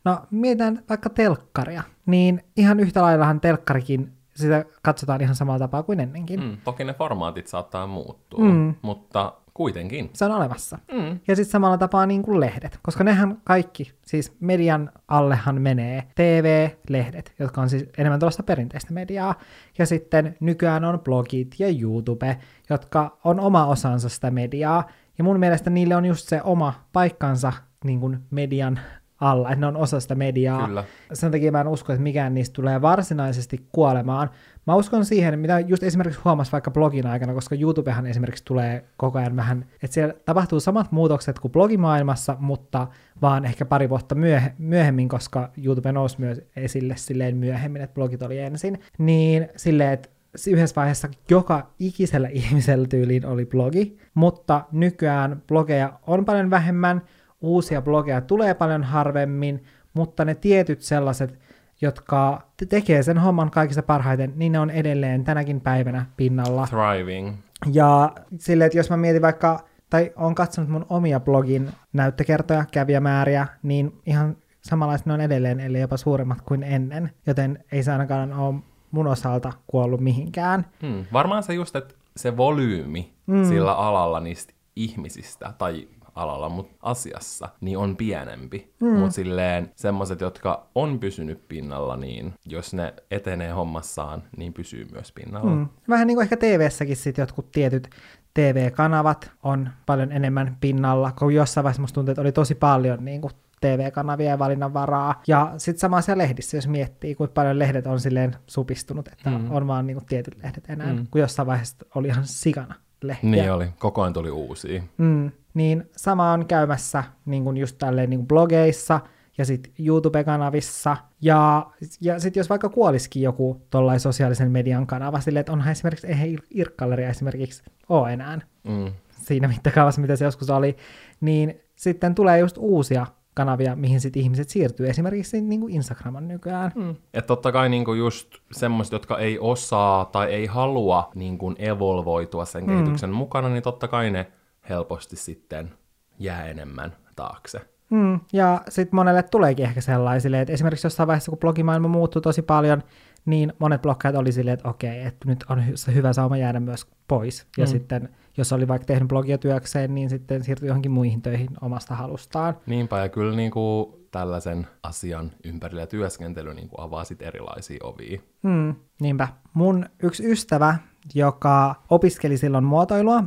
No mietitään vaikka telkkaria, niin ihan yhtä laillahan telkkarikin, sitä katsotaan ihan samalla tapaa kuin ennenkin. Mm. Toki ne formaatit saattaa muuttua, Mm. mutta kuitenkin. Se on olemassa. Mm. Ja sitten samalla tapaa niin kuin lehdet, koska nehän kaikki, siis median allehan menee TV-lehdet, jotka on siis enemmän tuollaista perinteistä mediaa, ja sitten nykyään on blogit ja YouTube, jotka on oma osansa sitä mediaa, ja mun mielestä niille on just se oma paikkansa niin kuin median alla, että ne on osa sitä mediaa. Kyllä. Sen takia mä en usko, että mikään niistä tulee varsinaisesti kuolemaan. Mä uskon siihen, mitä just esimerkiksi huomasi vaikka blogin aikana, koska YouTubehan esimerkiksi tulee koko ajan vähän, että siellä tapahtuu samat muutokset kuin blogimaailmassa, mutta vaan ehkä pari vuotta myöhe- myöhemmin, koska YouTube nousi myös esille silleen myöhemmin, että blogit oli ensin, niin silleen, että yhdessä vaiheessa joka ikisellä ihmisellä tyyliin oli blogi, mutta nykyään blogeja on paljon vähemmän, uusia blogeja tulee paljon harvemmin, mutta ne tietyt sellaiset, jotka te- tekee sen homman kaikista parhaiten, niin ne on edelleen tänäkin päivänä pinnalla. Thriving. Ja silleen, että jos mä mietin vaikka, tai on katsonut mun omia blogin näyttökertoja, kävijämääriä, niin ihan samanlaiset ne on edelleen, ellei jopa suuremmat kuin ennen, joten ei se ainakaan ole mun osalta kuollut mihinkään. Hmm. Varmaan se just, että se volyymi mm. sillä alalla niistä ihmisistä, tai alalla, mutta asiassa, niin on pienempi. Mm. Mutta silleen semmoiset, jotka on pysynyt pinnalla, niin jos ne etenee hommassaan, niin pysyy myös pinnalla. Mm. Vähän niin kuin ehkä TV-säkin sit jotkut tietyt TV-kanavat on paljon enemmän pinnalla, kun jossain vaiheessa musta tuntuu, että oli tosi paljon niin kuin TV-kanavia ja valinnanvaraa. Ja sitten sama siellä lehdissä, jos miettii, kuinka paljon lehdet on silleen supistunut, että mm. on vaan niin kuin tietyt lehdet enää, mm. kun jossain vaiheessa oli ihan sikana lehtiä. Niin oli, koko ajan tuli uusia. Mm, niin sama on käymässä niin kuin just tälleen niin kuin blogeissa ja sitten YouTube-kanavissa. Ja, ja sitten jos vaikka kuolisikin joku tollain sosiaalisen median kanava, silleen, että onhan esimerkiksi, eihän Ir- Irkkalleria esimerkiksi ole enää Mm. siinä mittakaavassa, mitä se joskus oli, niin sitten tulee just uusia kanavia, mihin sitten ihmiset siirtyy. Esimerkiksi niin kuin Instagram on nykyään. Mm. Että totta kai niinku just semmoiset, jotka ei osaa tai ei halua niinku evolvoitua sen kehityksen mukana, niin totta kai ne helposti sitten jää enemmän taakse. Mm, ja sitten monelle tuleekin ehkä sellaisille, että esimerkiksi jossain vaiheessa, kun blogimaailma muuttui tosi paljon, niin monet bloggaajat oli silleen, että okei, että nyt on hy- hyvä sauma jäädä myös pois. Ja Mm. sitten, jos oli vaikka tehnyt blogia työkseen, niin sitten siirtyi johonkin muihin töihin omasta halustaan. Niinpä, ja kyllä niinku tällaisen asian ympärillä työskentely niinku avaa sit erilaisia ovia. Mm, niinpä. Mun yksi ystävä, joka opiskeli silloin muotoilua,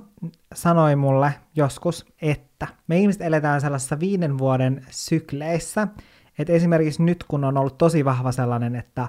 sanoi mulle joskus, että me ihmiset eletään sellaisessa viiden vuoden sykleissä, että esimerkiksi nyt kun on ollut tosi vahva sellainen, että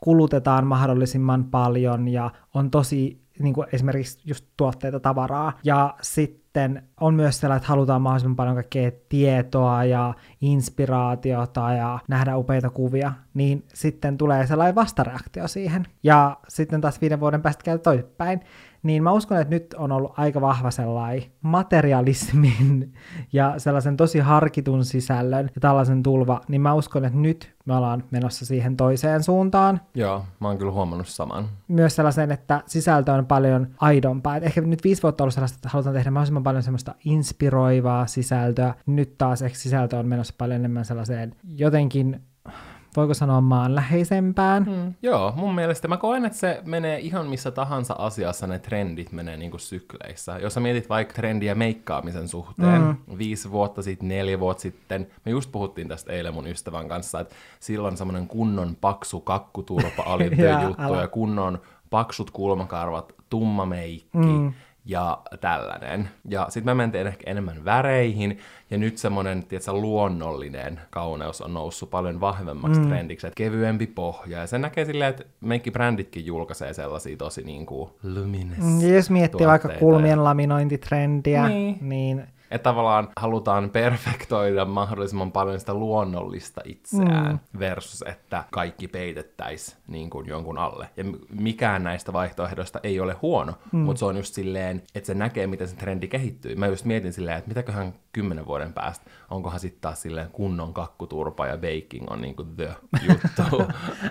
kulutetaan mahdollisimman paljon ja on tosi niin kuin esimerkiksi just tuotteita, tavaraa. Ja sitten on myös sellainen, että halutaan mahdollisimman paljon kaikkea tietoa ja inspiraatiota ja nähdä upeita kuvia, niin sitten tulee sellainen vastareaktio siihen. Ja sitten taas viiden vuoden päästä käy toisinpäin. Niin mä uskon, että nyt on ollut aika vahva sellainen materialismin ja sellaisen tosi harkitun sisällön ja tällaisen tulva, niin mä uskon, että nyt me ollaan menossa siihen toiseen suuntaan. Joo, mä oon kyllä huomannut saman. Myös sellaisen, että sisältö on paljon aidompaa. Et ehkä nyt viisi vuotta ollut sellaista, että halutaan tehdä mahdollisimman paljon semmoista inspiroivaa sisältöä. Nyt taas ehkä sisältö on menossa paljon enemmän sellaiseen jotenkin voiko sanoa maanläheisempään. Mm. Joo, mun mielestä mä koen, että se menee ihan missä tahansa asiassa ne trendit menee niinku sykleissä. Jos sä mietit vaikka trendiä meikkaamisen suhteen, mm. viisi vuotta sitten, neljä vuotta sitten, me just puhuttiin tästä eilen mun ystävän kanssa, että silloin semmoinen kunnon paksu kakkuturpa oli juttu ja kunnon paksut kulmakarvat, tumma meikki. Mm ja tällainen. Ja sitten mä mentiin ehkä enemmän väreihin, ja nyt semmoinen, tiedätkö, luonnollinen kauneus on noussut paljon vahvemmaksi mm. trendiksi, että kevyempi pohja, ja se näkee silleen, että meikki bränditkin julkaisee sellaisia tosi niin kuin lumines mm, ja Jos miettii vaikka kulmien laminointitrendiä, niin, niin että tavallaan halutaan perfektoida mahdollisimman paljon sitä luonnollista itseään mm. versus, että kaikki peitettäisiin niin kuin jonkun alle. Ja mikään näistä vaihtoehdoista ei ole huono, mm. mutta se on just silleen, että se näkee, miten se trendi kehittyy. Mä just mietin silleen, että mitäköhän kymmenen vuoden päästä, onkohan sitten taas silleen kunnon kakkuturpa ja baking on niin kuin the juttu.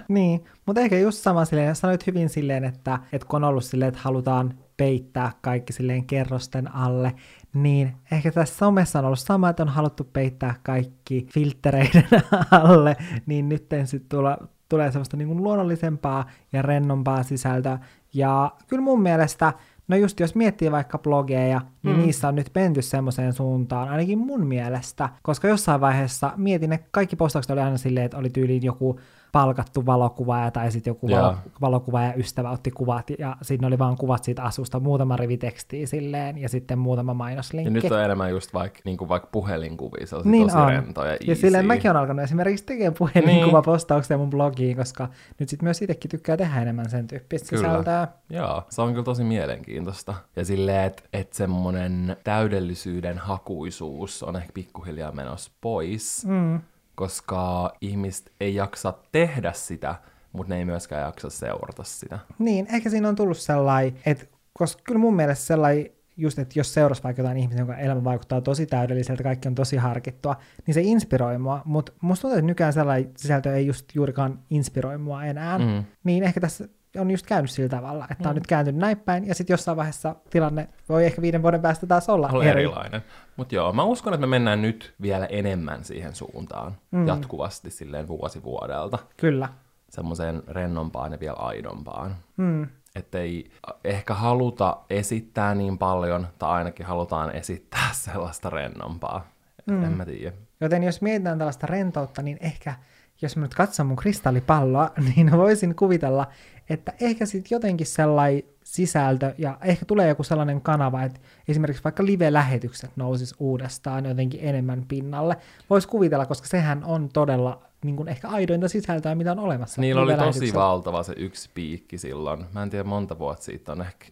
niin, mutta ehkä just sama silleen, sanoit hyvin silleen, että, että kun on ollut silleen, että halutaan peittää kaikki silleen kerrosten alle, niin ehkä tässä somessa on ollut sama, että on haluttu peittää kaikki filtreiden alle, niin nyt sitten tulla, tulee semmoista niin kuin luonnollisempaa ja rennompaa sisältöä. Ja kyllä mun mielestä, no just jos miettii vaikka blogeja, niin mm. niissä on nyt menty semmoiseen suuntaan, ainakin mun mielestä, koska jossain vaiheessa mietin, että kaikki postaukset oli aina silleen, että oli tyyliin joku palkattu valokuvaaja tai sitten joku valo, valokuvaaja ystävä otti kuvat ja siinä oli vaan kuvat siitä asusta, muutama rivi tekstiä silleen ja sitten muutama mainoslinkki. Ja nyt on enemmän just vaikka, niin kuin vaikka puhelinkuvia, se on niin tosi on. rentoja, Ja silleen mäkin olen alkanut esimerkiksi tekemään puhelinkuvapostauksia niin. mun blogiin, koska nyt sitten myös itsekin tykkää tehdä enemmän sen tyyppistä kyllä. sisältöä. Joo, se on kyllä tosi mielenkiintoista. Ja silleen, että et semmoinen täydellisyyden hakuisuus on ehkä pikkuhiljaa menossa pois. Mm koska ihmiset ei jaksa tehdä sitä, mutta ne ei myöskään jaksa seurata sitä. Niin, ehkä siinä on tullut sellainen, että koska kyllä mun mielestä sellainen just, että jos seurasi vaikka jotain ihmisiä, jonka elämä vaikuttaa tosi täydelliseltä, kaikki on tosi harkittua, niin se inspiroi mua, mutta musta tuntuu, että nykyään sellainen sisältö ei just juurikaan inspiroi mua enää. Mm. Niin ehkä tässä on just käynyt sillä tavalla, että mm. on nyt kääntynyt näin päin, ja sitten jossain vaiheessa tilanne voi ehkä viiden vuoden päästä taas olla eri. erilainen. Mutta joo, mä uskon, että me mennään nyt vielä enemmän siihen suuntaan, mm. jatkuvasti silleen vuosi vuodelta. Kyllä. Semmoiseen rennompaan ja vielä aidompaan. Mm. Että ei ehkä haluta esittää niin paljon, tai ainakin halutaan esittää sellaista rennompaa. Mm. En mä tiedä. Joten jos mietitään tällaista rentoutta, niin ehkä jos mä nyt katson mun kristallipalloa, niin voisin kuvitella, että ehkä sitten jotenkin sellainen sisältö, ja ehkä tulee joku sellainen kanava, että esimerkiksi vaikka live-lähetykset nousis uudestaan jotenkin enemmän pinnalle. Voisi kuvitella, koska sehän on todella niin kuin ehkä aidointa sisältöä, mitä on olemassa. Niillä oli tosi valtava se yksi piikki silloin. Mä en tiedä monta vuotta siitä on ehkä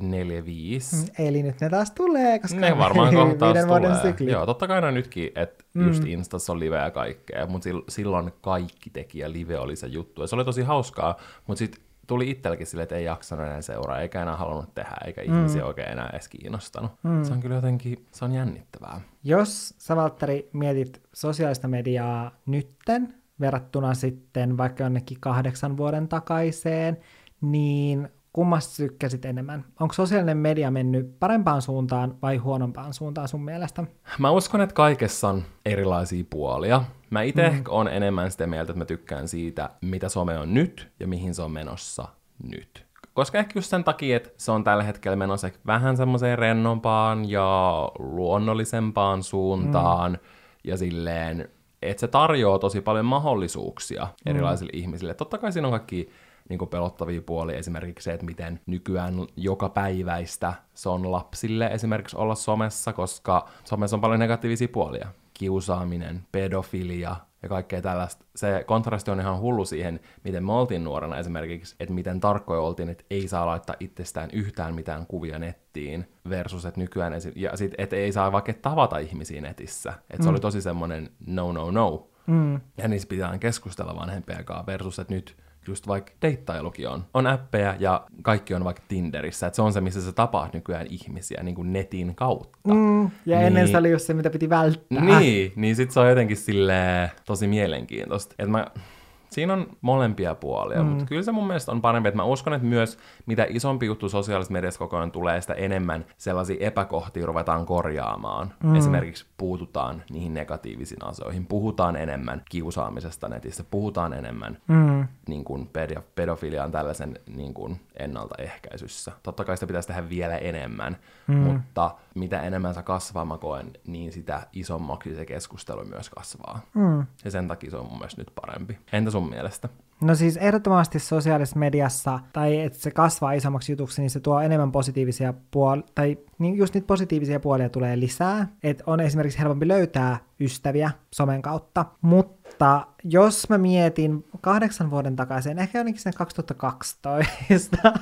neljä, viisi. Mm, eli nyt ne taas tulee, koska ne varmaan kohta tulee. Sykli. Joo, totta kai ne nytkin, että mm. just Instassa on live ja kaikkea, mutta silloin kaikki teki ja live oli se juttu. Ja se oli tosi hauskaa, mutta sitten tuli itselläkin sille, että ei jaksanut enää seuraa, eikä enää halunnut tehdä, eikä mm. ihmisiä oikein enää edes kiinnostanut. Mm. Se on kyllä jotenkin, se on jännittävää. Jos sä, Valtteri, mietit sosiaalista mediaa nytten, verrattuna sitten vaikka jonnekin kahdeksan vuoden takaiseen, niin kummasta tykkäsit enemmän? Onko sosiaalinen media mennyt parempaan suuntaan vai huonompaan suuntaan sun mielestä? Mä uskon, että kaikessa on erilaisia puolia. Mä itse mm. ehkä on enemmän sitä mieltä, että mä tykkään siitä, mitä some on nyt ja mihin se on menossa nyt. Koska ehkä just sen takia, että se on tällä hetkellä menossa vähän semmoiseen rennompaan ja luonnollisempaan suuntaan. Mm. Ja silleen, että se tarjoaa tosi paljon mahdollisuuksia mm. erilaisille ihmisille. Totta kai siinä on kaikki niin kuin pelottavia puolia, esimerkiksi se, että miten nykyään joka päiväistä se on lapsille esimerkiksi olla somessa, koska somessa on paljon negatiivisia puolia. Kiusaaminen, pedofilia ja kaikkea tällaista. Se kontrasti on ihan hullu siihen, miten me oltiin nuorena esimerkiksi, että miten tarkkoja oltiin, että ei saa laittaa itsestään yhtään mitään kuvia nettiin, versus että nykyään, esi- ja sit, että ei saa vaikka tavata ihmisiä netissä. Että mm. se oli tosi semmoinen no, no, no. Mm. Ja niissä pitää keskustella vanhempien kanssa versus, että nyt just vaikka deittailukin on. On appeja ja kaikki on vaikka Tinderissä, että se on se, missä sä tapaat nykyään ihmisiä niin kuin netin kautta. Mm, ja niin. ennen se oli just se, mitä piti välttää. Niin, niin sit se on jotenkin sille tosi mielenkiintoista. Että mä, siinä on molempia puolia, mm. mutta kyllä se mun mielestä on parempi, että mä uskon, että myös mitä isompi juttu sosiaalisessa mediassa koko ajan tulee, sitä enemmän sellaisia epäkohtia ruvetaan korjaamaan. Mm. Esimerkiksi puututaan niihin negatiivisiin asioihin, puhutaan enemmän kiusaamisesta netissä, puhutaan enemmän Mm. niin kuin pedo, pedofilian tällaisen niin kuin ennaltaehkäisyssä. Totta kai sitä pitäisi tehdä vielä enemmän, mm. mutta mitä enemmän se kasvaa, mä koen, niin sitä isommaksi se keskustelu myös kasvaa. Mm. Ja sen takia se on mun mielestä nyt parempi. Entä sun mielestä? No siis ehdottomasti sosiaalisessa mediassa, tai että se kasvaa isommaksi jutuksi, niin se tuo enemmän positiivisia puolia, tai niin just niitä positiivisia puolia tulee lisää. Että on esimerkiksi helpompi löytää ystäviä somen kautta. Mutta jos mä mietin kahdeksan vuoden takaisin, ehkä jonnekin sen 2012,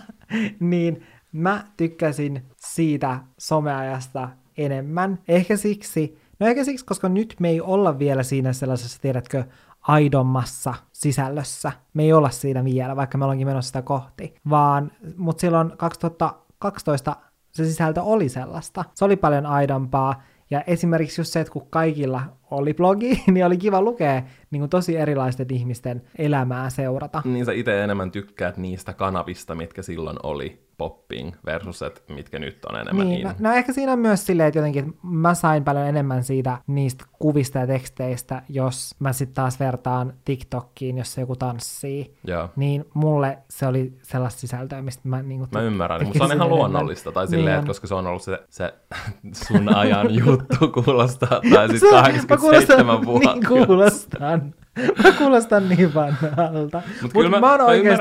niin mä tykkäsin siitä someajasta enemmän. Ehkä siksi, no ehkä siksi, koska nyt me ei olla vielä siinä sellaisessa, tiedätkö, aidommassa sisällössä. Me ei olla siinä vielä, vaikka me ollaankin menossa sitä kohti. Vaan, mutta silloin 2012 se sisältö oli sellaista. Se oli paljon aidompaa. Ja esimerkiksi just se, että kun kaikilla oli blogi, niin oli kiva lukea niin kuin tosi erilaisten ihmisten elämää seurata. Niin sä itse enemmän tykkäät niistä kanavista, mitkä silloin oli popping versus, että mitkä nyt on enemmän Niin, in. no, no ehkä siinä on myös silleen, että jotenkin että mä sain paljon enemmän siitä niistä kuvista ja teksteistä, jos mä sitten taas vertaan TikTokkiin, jos se joku tanssii. Joo. Niin mulle se oli sellaista sisältöä, mistä mä niinku Mä ymmärrän, mutta se on ihan luonnollista, tai silleen, Niin että koska se on ollut se, se sun ajan juttu kuulostaa, tai siis Se- mä 87 vuotta. Niin kuulostan. Mä kuulostan niin vanhalta. Mut kyllä mä- mä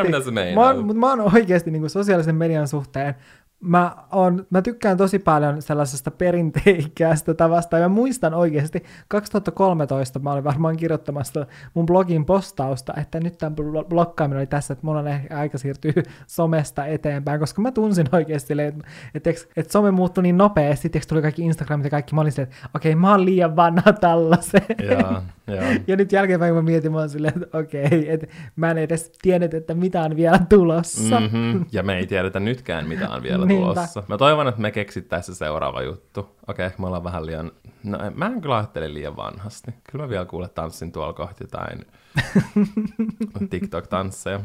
mitä sä mä meinaat. oon, mut mä oon oikeasti niin sosiaalisen median suhteen Mä, on, mä tykkään tosi paljon sellaisesta perinteikkäästä tavasta, ja mä muistan oikeasti 2013 mä olin varmaan kirjoittamassa mun blogin postausta, että nyt tämä blokkaaminen oli tässä, että mulla on ehkä aika siirtyä somesta eteenpäin, koska mä tunsin oikeasti, että, että, että some muuttui niin nopeasti, sitten tuli kaikki Instagramit ja kaikki, mä olin silleen, että okei, mä oon liian vanha tällaiseen. Joo, joo. Ja nyt jälkeenpäin kun mä mietin, mä oon silleen, että okei, että mä en edes tiennyt, että mitä on vielä tulossa. Mm-hmm. Ja me ei tiedetä nytkään, mitä on vielä Niinpä. tulossa. Mä toivon, että me keksittäisiin se seuraava juttu. Okei, me ollaan vähän liian... No, mä en kyllä ajattele liian vanhasti. Kyllä mä vielä kuule tanssin tuolla kohti jotain TikTok-tansseja.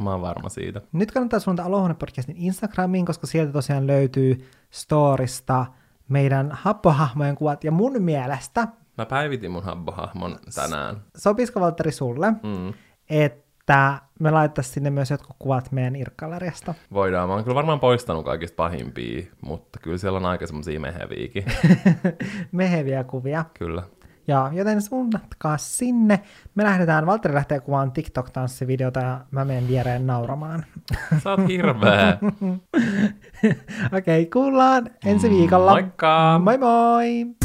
Mä oon varma siitä. Nyt kannattaa suunnata Olohuone podcastin Instagramiin, koska sieltä tosiaan löytyy storista meidän happohahmojen kuvat. Ja mun mielestä, Mä päivitin mun habbohahmon tänään. sopisiko Valtteri sulle, Mm. että me laittaisiin sinne myös jotkut kuvat meidän irkkaleriasta. Voidaan. Mä oon kyllä varmaan poistanut kaikista pahimpia, mutta kyllä siellä on aika semmosia meheviäkin. Meheviä kuvia. kyllä. Ja joten suunnatkaa sinne. Me lähdetään, Valtteri lähtee kuvaan TikTok-tanssivideota ja mä menen viereen nauramaan. Sä oot hirveä. Okei, okay, kuullaan ensi viikolla. Moikka! Moi moi!